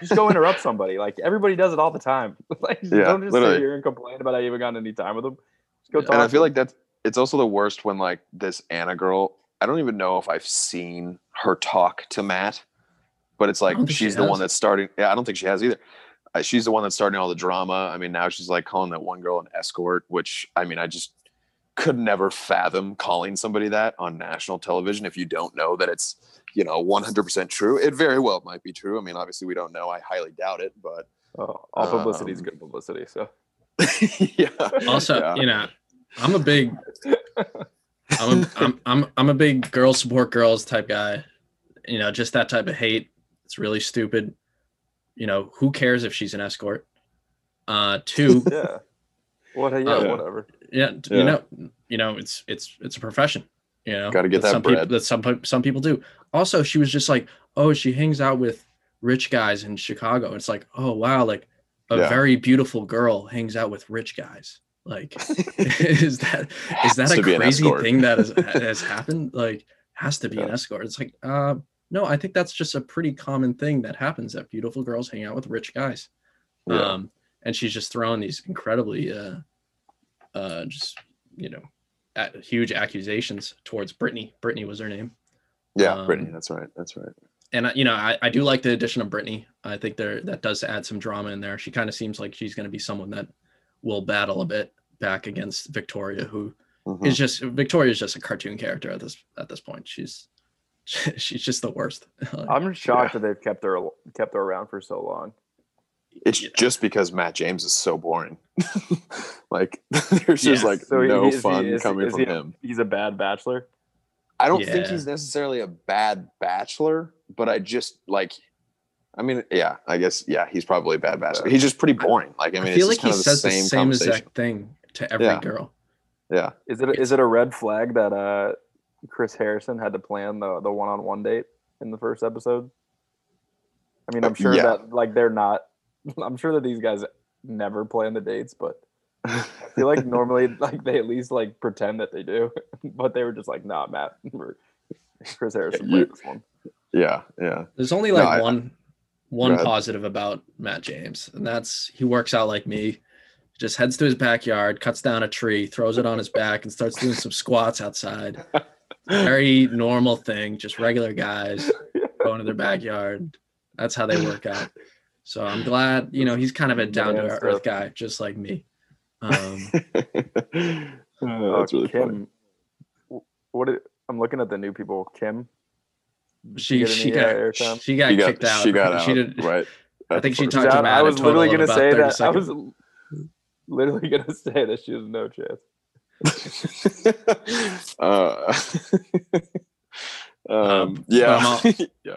just go interrupt somebody. Like everybody does it all the time. <laughs> like Yeah, don't just literally. sit here and complain about how you haven't gotten any time with them. Just go Yeah. talk. and I feel them. like that's it's also the worst when like this Anna girl. I don't even know if I've seen her talk to Matt, but it's like don't she she's the one that's starting. Yeah, I don't think she has either. Uh, she's the one that's starting all the drama. I mean, now she's like calling that one girl an escort, which I mean, I just could never fathom calling somebody that on national television if you don't know that it's you know 100% true. It very well might be true. I mean, obviously we don't know. I highly doubt it, but oh, all publicity is um, good publicity. So <laughs> yeah. also Yeah. you know I'm a big I'm a, <laughs> I'm I'm I'm a big girl support girls type guy. You know, just that type of hate. It's really stupid. You know, who cares if she's an escort? Uh, two, <laughs> yeah. What? Yeah, Uh, whatever. Yeah, Yeah. you know, you know, it's it's it's a profession. You know, Gotta get that some bread. people that some some people do. Also, she was just like, oh, she hangs out with rich guys in Chicago. It's like, oh wow, like a Yeah. very beautiful girl hangs out with rich guys. Like, <laughs> is that is that a to crazy thing that has, <laughs> has happened? Like, has to be an escort. It's like, uh, no, I think that's just a pretty common thing that happens that beautiful girls hang out with rich guys. Yeah. Um, and she's just throwing these incredibly, uh, uh, just you know, a- huge accusations towards Brittany. Brittany was her name, Yeah, Um, Brittany. That's right. That's right. and I- you know, I, I do like the addition of Brittany. I think there that does add some drama in there. She kind of seems like she's going to be someone that will battle a bit back against Victoria, who Mhm. is just Victoria is just a cartoon character at this at this point. She's <laughs> she's just the worst. I'm just shocked that they've kept her kept her around for so long. It's Yeah. just because Matt James is so boring. <laughs> like <laughs> there's just like So no is he- fun is coming is from he- him. He's a bad bachelor. I don't think he's necessarily a bad bachelor, but I just like I mean, yeah, I guess yeah, he's probably a bad bachelor. He's just pretty boring. Like I I mean, feel it's like just he kind of says the the same, same exact thing to every Yeah. girl. Yeah. Is it is it a red flag that uh Chris Harrison had to plan the the one on one date in the first episode? I mean, I'm sure Yeah. that like they're not. <laughs> I'm sure that these guys never plan the dates, but <laughs> I feel like normally like they at least like pretend that they do. <laughs> But they were just like, nah, Matt. we're- Chris Harrison you- this one. Yeah, yeah. There's only No, like I- one one positive about Matt James, and that's he works out like me. Just heads to his backyard, cuts down a tree, throws it on his back, and starts doing some squats outside. Very normal thing, just regular guys going to their backyard. That's how they work out. So I'm glad, you know, he's kind of a down to earth guy, just like me. <laughs> Um, Oh, that's really funny. Kim. w- What? Did, I'm looking at the new people. Kim. Did she get she uh, got airtime? she got She got, kicked out. she got <laughs> out, She did, right? I think she talked to That- Matt I a was literally gonna say 30 that. I was literally gonna <laughs> say that she has no chance. uh, um, Um, yeah, but yeah,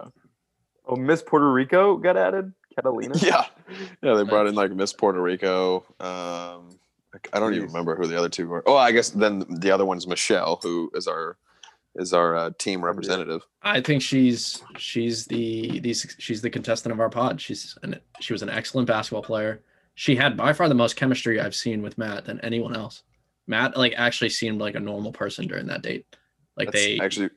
Oh, Miss Puerto Rico got added. Catalina. yeah, yeah. They brought in like Miss Puerto Rico. Um, I don't even remember who the other two were. Oh, I guess then the other one's Michelle, who is our is our uh, team representative. I think she's she's the these she's the contestant of our pod. She's an she was an excellent basketball player. She had by far the most chemistry I've seen with Matt than anyone else. Matt like actually seemed like a normal person during that date. Like That's they actually.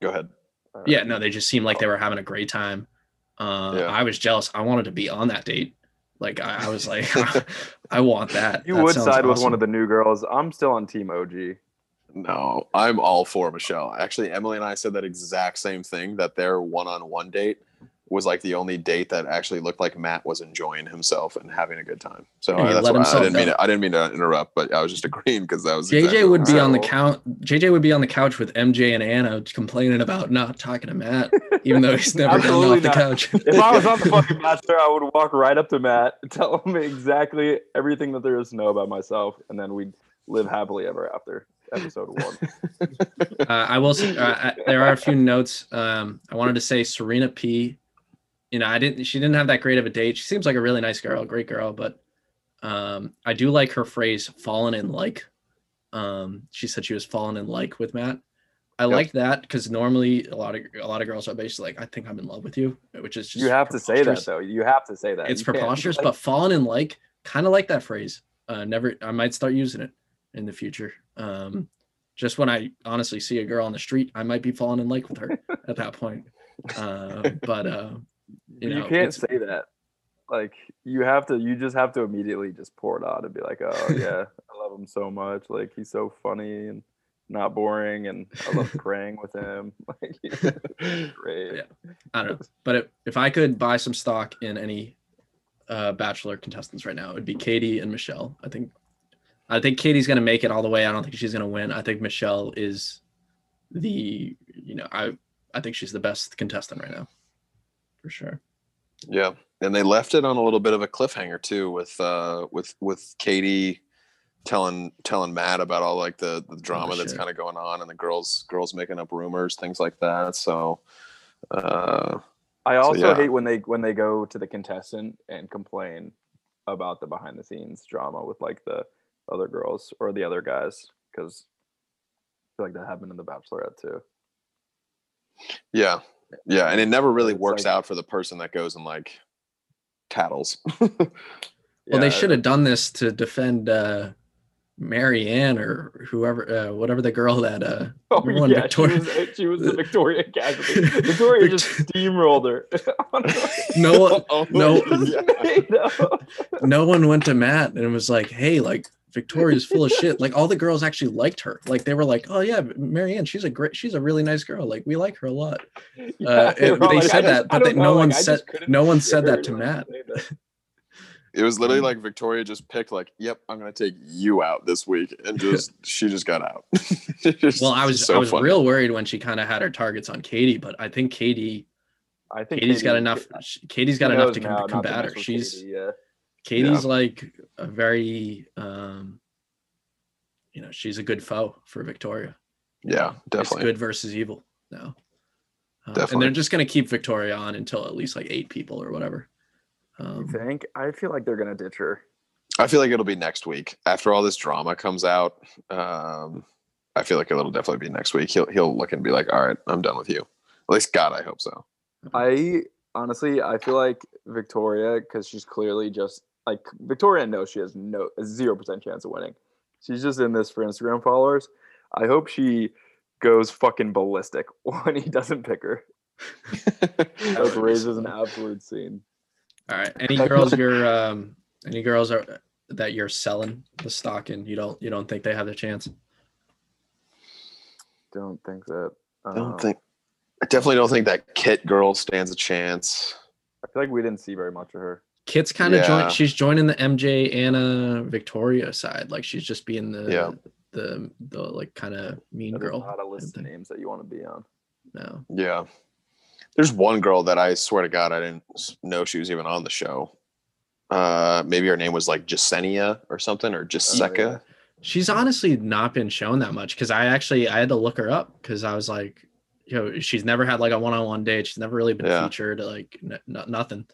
Go ahead. Uh, yeah, no, they just seemed like they were having a great time. Uh Yeah. I was jealous. I wanted to be on that date. Like I, I was like <laughs> I want that. You That would sounds side with one of the new girls. I'm still on Team OG. No, I'm all for Michelle. Actually, Emily and I said that exact same thing that their one on one date was like the only date that actually looked like Matt was enjoying himself and having a good time. So Yeah, that's let why I didn't mean to, I didn't mean to interrupt, but I was just agreeing because that was JJ exactly would be I on the said. couch. JJ would be on the couch with MJ and Anna complaining about not talking to Matt, even though he's never gotten Absolutely off the couch. If I was on the <laughs> fucking Bachelor, I would walk right up to Matt, tell him exactly everything that there is to know about myself, and then we'd live happily ever after. Episode one. <laughs> Uh, I will say uh, I- there are a few notes. Um, I wanted to say Serena P. You know, I didn't. She didn't have that great of a date. She seems like a really nice girl, great girl, but um, I do like her phrase "fallen in like." Um, she said she was fallen in like with Matt. I Yep. like that because normally a lot of a lot of girls are basically like, "I think I'm in love with you," which is just you have to say that though. You have to say that. It's You preposterous, but fallen in like kind of like that phrase. Uh, never, I might start using it in the future. Um, just when I honestly see a girl on the street, I might be falling in like with her <laughs> at that point. Uh, but uh, you you, can't say that. Like you have to. You just have to immediately just pour it out and be like, "Oh <laughs> yeah, I love him so much. Like he's so funny and not boring, and I love <laughs> praying with him. <laughs> Like great." Yeah. I don't know. But if, if I could buy some stock in any uh, Bachelor contestants right now, it would be Katie and Michelle. I think, I think Katie's gonna make it all the way. I don't think she's gonna win. I think Michelle is the, you know, I I think she's the best contestant right now, for sure. Yeah, and they left it on a little bit of a cliffhanger too, with uh, with with Katie telling telling Matt about all like the the drama that's kind of going on, and the girls girls making up rumors, things like that. So, uh, I also yeah. hate when they when they go to the contestant and complain about the behind the scenes drama with like the other girls or the other guys because I feel like that happened in the Bachelorette too. yeah, yeah, and it never really works like- out for the person that goes and like tattles. <laughs> Well, they should have done this to defend uh, Mary Ann or whoever, uh, whatever the girl that uh, <laughs> Oh won yeah, Victoria. she was she was the <laughs> Victoria casualty. Victoria just steamrolled her. no one, Oh, no, yeah. No one went to Matt and was like, "Hey, like Victoria's full of shit." <laughs> Like all the girls actually liked her. Like they were like, "Oh yeah, Marianne, she's a great, she's a really nice girl. Like we like her a lot." Yeah, Uh, it- they like, said I that, just- but I they- don't no know, one said- just couldn't no one said that to Matt. that. It was literally Um, like Victoria just picked like, "Yep, I'm gonna take you out this week," and just <laughs> she just got out. <laughs> Just- Well, I was so I was funny. real worried when she kind of had her targets on Katie, but I think Katie I think Katie's got Katie- enough. Katie's got enough to com- combat her. She's Katie, yeah. Katie's like a very, um, you know, she's a good foe for Victoria. Yeah, know, definitely. It's good versus evil now. Uh, and they're just going to keep Victoria on until at least like eight people or whatever. You Um, think? I feel like they're gonna ditch her. I feel like it'll be next week after all this drama comes out. Um, I feel like it'll definitely be next week. He'll he'll look and be like, all right, I'm done with you. At least God, I hope so. I honestly, I feel like Victoria, because she's clearly just like Victoria knows she has no zero percent chance of winning. She's just in this for Instagram followers. I hope she goes fucking ballistic <laughs> when he doesn't pick her. <laughs> Like raises an absolute scene. All right. Any girls you're um any girls are that you're selling the stock in? You don't you don't think they have the chance? Don't think that. I don't um, think. I definitely don't think that Kit girl stands a chance. I feel like we didn't see very much of her. Kit's kind of Yeah. join she's joining the MJ Anna Victoria side. Like she's just being the Yeah. the the like kind of mean That is girl. not a list of names that you want to be on. No. Yeah. There's one girl that I swear to God I didn't know she was even on the show. Uh, maybe her name was like Jasenia or something, or Jaseka. yeah. She's honestly not been shown that much because I actually I had to look her up because I was like, you know, she's never had like a one-on-one date. She's never really been Yeah. featured, like n- n- nothing.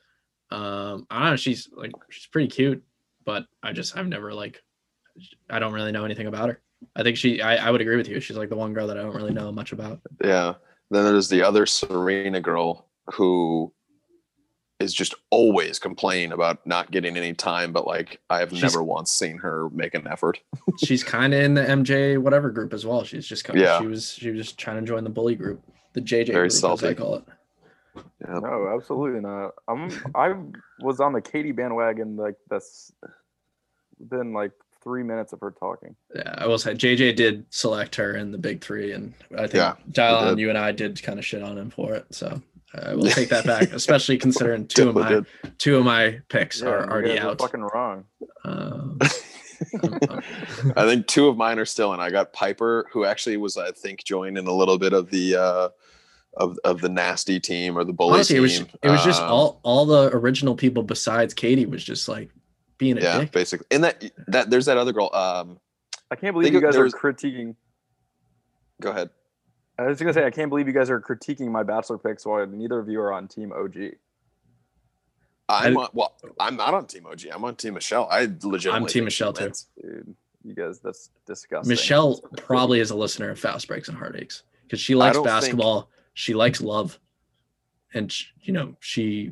Um, I don't know. She's like she's pretty cute, but I just I've never like I don't really know anything about her. I think she I, I would agree with you. She's like the one girl that I don't really know much about. Yeah. Then there's the other Serena girl who is just always complaining about not getting any time, but like I have She's- never once seen her make an effort. <laughs> She's kind of in the MJ whatever group as well. She's just kind of, Yeah. she was she was just trying to join the bully group, the JJ Very group, as I call it. Yeah. No, absolutely not. I'm I was on the Katie bandwagon like that's been like three minutes of her talking. Yeah, I will say JJ did select her in the big three, and I think Yeah, Dial on you and I did kind of shit on him for it. So I will take that back, <laughs> especially considering two of Definitely my two of my picks Yeah, are already out. Fucking wrong. Um, <laughs> I think two of mine are still in. I got Piper, who actually was, I think, joining a little bit of the uh of of the nasty team or the bully honestly, it was team. it was just Um, all all the original people besides Katie was just like being a yeah, dick. basically. And that that there's that other girl. Um, I can't believe you guys are critiquing. go ahead. I was gonna say I can't believe you guys are critiquing my bachelor picks while neither of you are on Team OG. I'm on, well. I'm not on Team OG. I'm on Team Michelle. I legitimately. I'm Team Michelle, too. Dude, you guys, that's disgusting. Michelle probably is a listener of Fast Breaks and Heartaches because she likes don't think- basketball. She likes love, and sh- you know she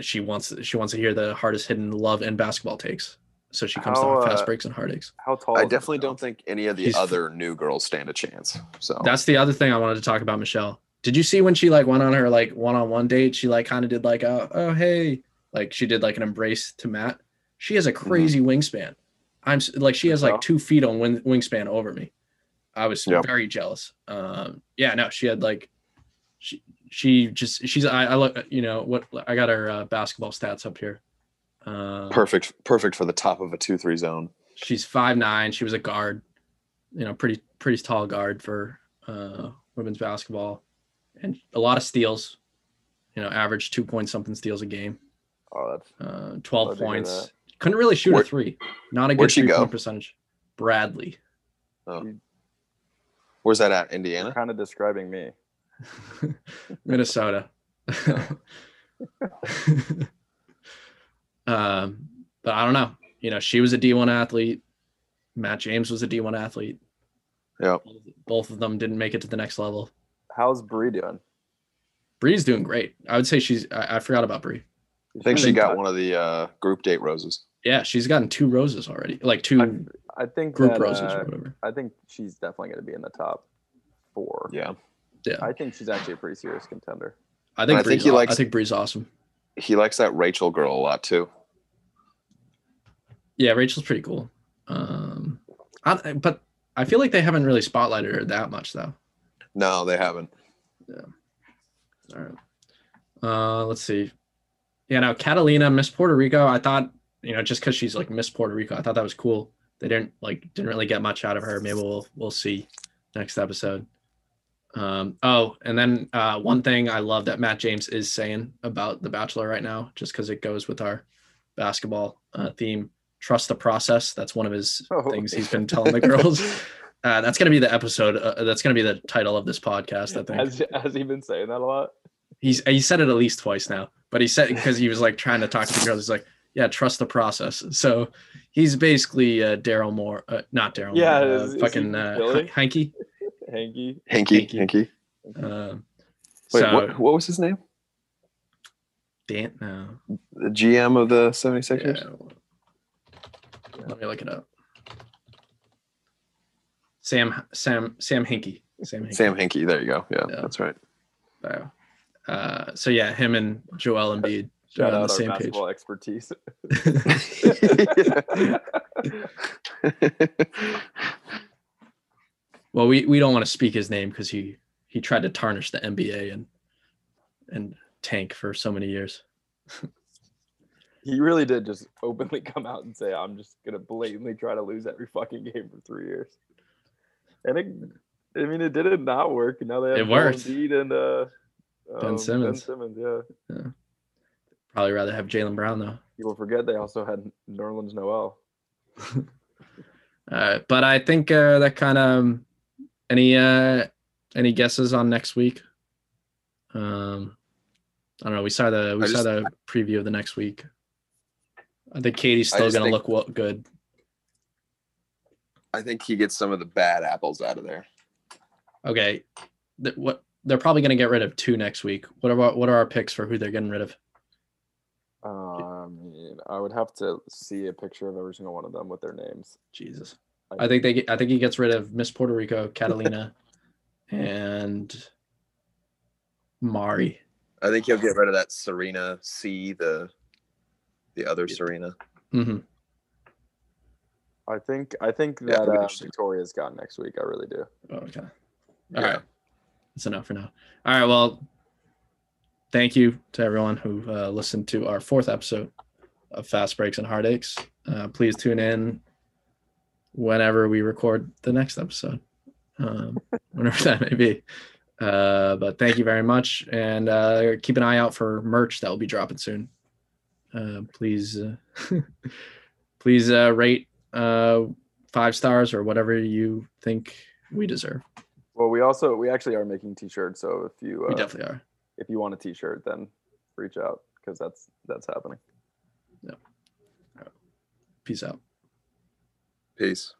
she wants she wants to hear the hardest hidden love and basketball takes. So she comes How, to Fast uh, Breaks and Heartaches. How tall? I definitely don't think any of the She's- other new girls stand a chance. So That's the other thing I wanted to talk about, Michelle. Did you see when she like went on her like one on one date? She like kind of did like a oh hey, like she did like an embrace to Matt. She has a crazy wingspan. I'm like she has like two feet on wing, wingspan over me. I was Yep. very jealous. Um, yeah, no, she had like she she just she's I, I look you know what I got her uh, basketball stats up here. Um, perfect, perfect for the top of a two-three zone. She's five nine. She was a guard, you know, pretty pretty tall guard for uh, women's basketball, and a lot of steals. You know, average two point something steals a game. Oh, that's Uh, Twelve Glad to hear points. that. Couldn't really shoot Where- a three. Not a good where'd three go? point percentage. Bradley. Where's that at? Indiana. kind of describing me. <laughs> Minnesota. <laughs> um, but I don't know. You know, she was a D1 athlete. Matt James was a D1 athlete. Yeah. Both of them didn't make it to the next level. How's Bri doing? Bri's doing great. I would say she's. I, I forgot about Bri. I think she got one of the uh, group date roses. Yeah, she's gotten two roses already, like two I think group that, roses uh, or whatever. I think she's definitely going to be in the top four. Yeah. Yeah, I think she's actually a pretty serious contender. I think I Bri's, think he aw- likes- I think Bri's awesome. He likes that Rachel girl a lot too. Yeah, Rachel's pretty cool. Um, I, but I feel like they haven't really spotlighted her that much though. No, they haven't. Yeah. All right. Uh, let's see. Yeah, now Catalina, Miss Puerto Rico. I thought, you know, just because she's like Miss Puerto Rico, I thought that was cool. They didn't like didn't really get much out of her. Maybe we'll we'll see next episode. Um, oh, and then uh, one thing I love that Matt James is saying about The Bachelor right now, just because it goes with our basketball uh, theme. Trust the process. That's one of his Oh. things he's been telling the girls. <laughs> Uh, that's gonna be the episode. Uh, that's gonna be the title of this podcast. I think Has, has he been saying that a lot? he's he said it at least twice now. But he said because he was like trying to talk to the girls. He's like, yeah, trust the process. So he's basically uh, Daryl Moore, uh, not Daryl. Yeah, Moore, is- uh, fucking from uh, Philly? Hanky. Hanky. Hinkie, Hinkie. Hinkie. Um, Wait, so what, what was his name? Dan, no, The GM of the 76ers? yeah. Let me look it up. Sam Sam Sam Hinkie. Sam Hinkie. Sam Hinkie. There you go. Yeah, Yeah. that's right. So, uh, so yeah, him and Joel Embiid Shout are on out the our same page. expertise. <laughs> Well, we, we don't want to speak his name because he he tried to tarnish the NBA and and tank for so many years. <laughs> he really did just openly come out and say, "I'm just gonna blatantly try to lose every fucking game for three years." And it, I mean, it didn't not work. Now they have It worked. Embiid and uh, Ben um, Simmons. Ben Simmons, yeah. Probably rather have Jaylen Brown though. People forget they also had Nerlens Noel. <laughs> Uh, but I think uh, that kind of any uh, any guesses on next week. Um, I don't know. We saw the we I saw just- the preview of the next week. I think Katie's still gonna think- look well, good. I think he gets some of the bad apples out of there. Okay, Th- what they're probably gonna get rid of two next week. What are our, what are our picks for who they're getting rid of? Uh, I mean, I would have to see a picture of every single one of them with their names. Jesus, I think they get, I think he gets rid of Miss Puerto Rico, <laughs> Catalina, and Mari. I think he'll get rid of that Serena C, the the other Serena. hmm I think I think Yeah, that uh. Victoria's gone next week. I really do. Okay. All Yeah. right. That's enough for now. All right. Well, thank you to everyone who uh, listened to our fourth episode of Fast Breaks and Heartaches. Uh, please tune in whenever we record the next episode, um, <laughs> whenever that may be. Uh, but thank you very much. And uh, keep an eye out for merch that will be dropping soon. Uh, please, uh, <laughs> please uh, rate uh, five stars or whatever you think we deserve. Well, we also we actually are making t-shirts. So if you We definitely are. If you want a t-shirt, then reach out because that's that's happening. Yeah. Peace out. Peace.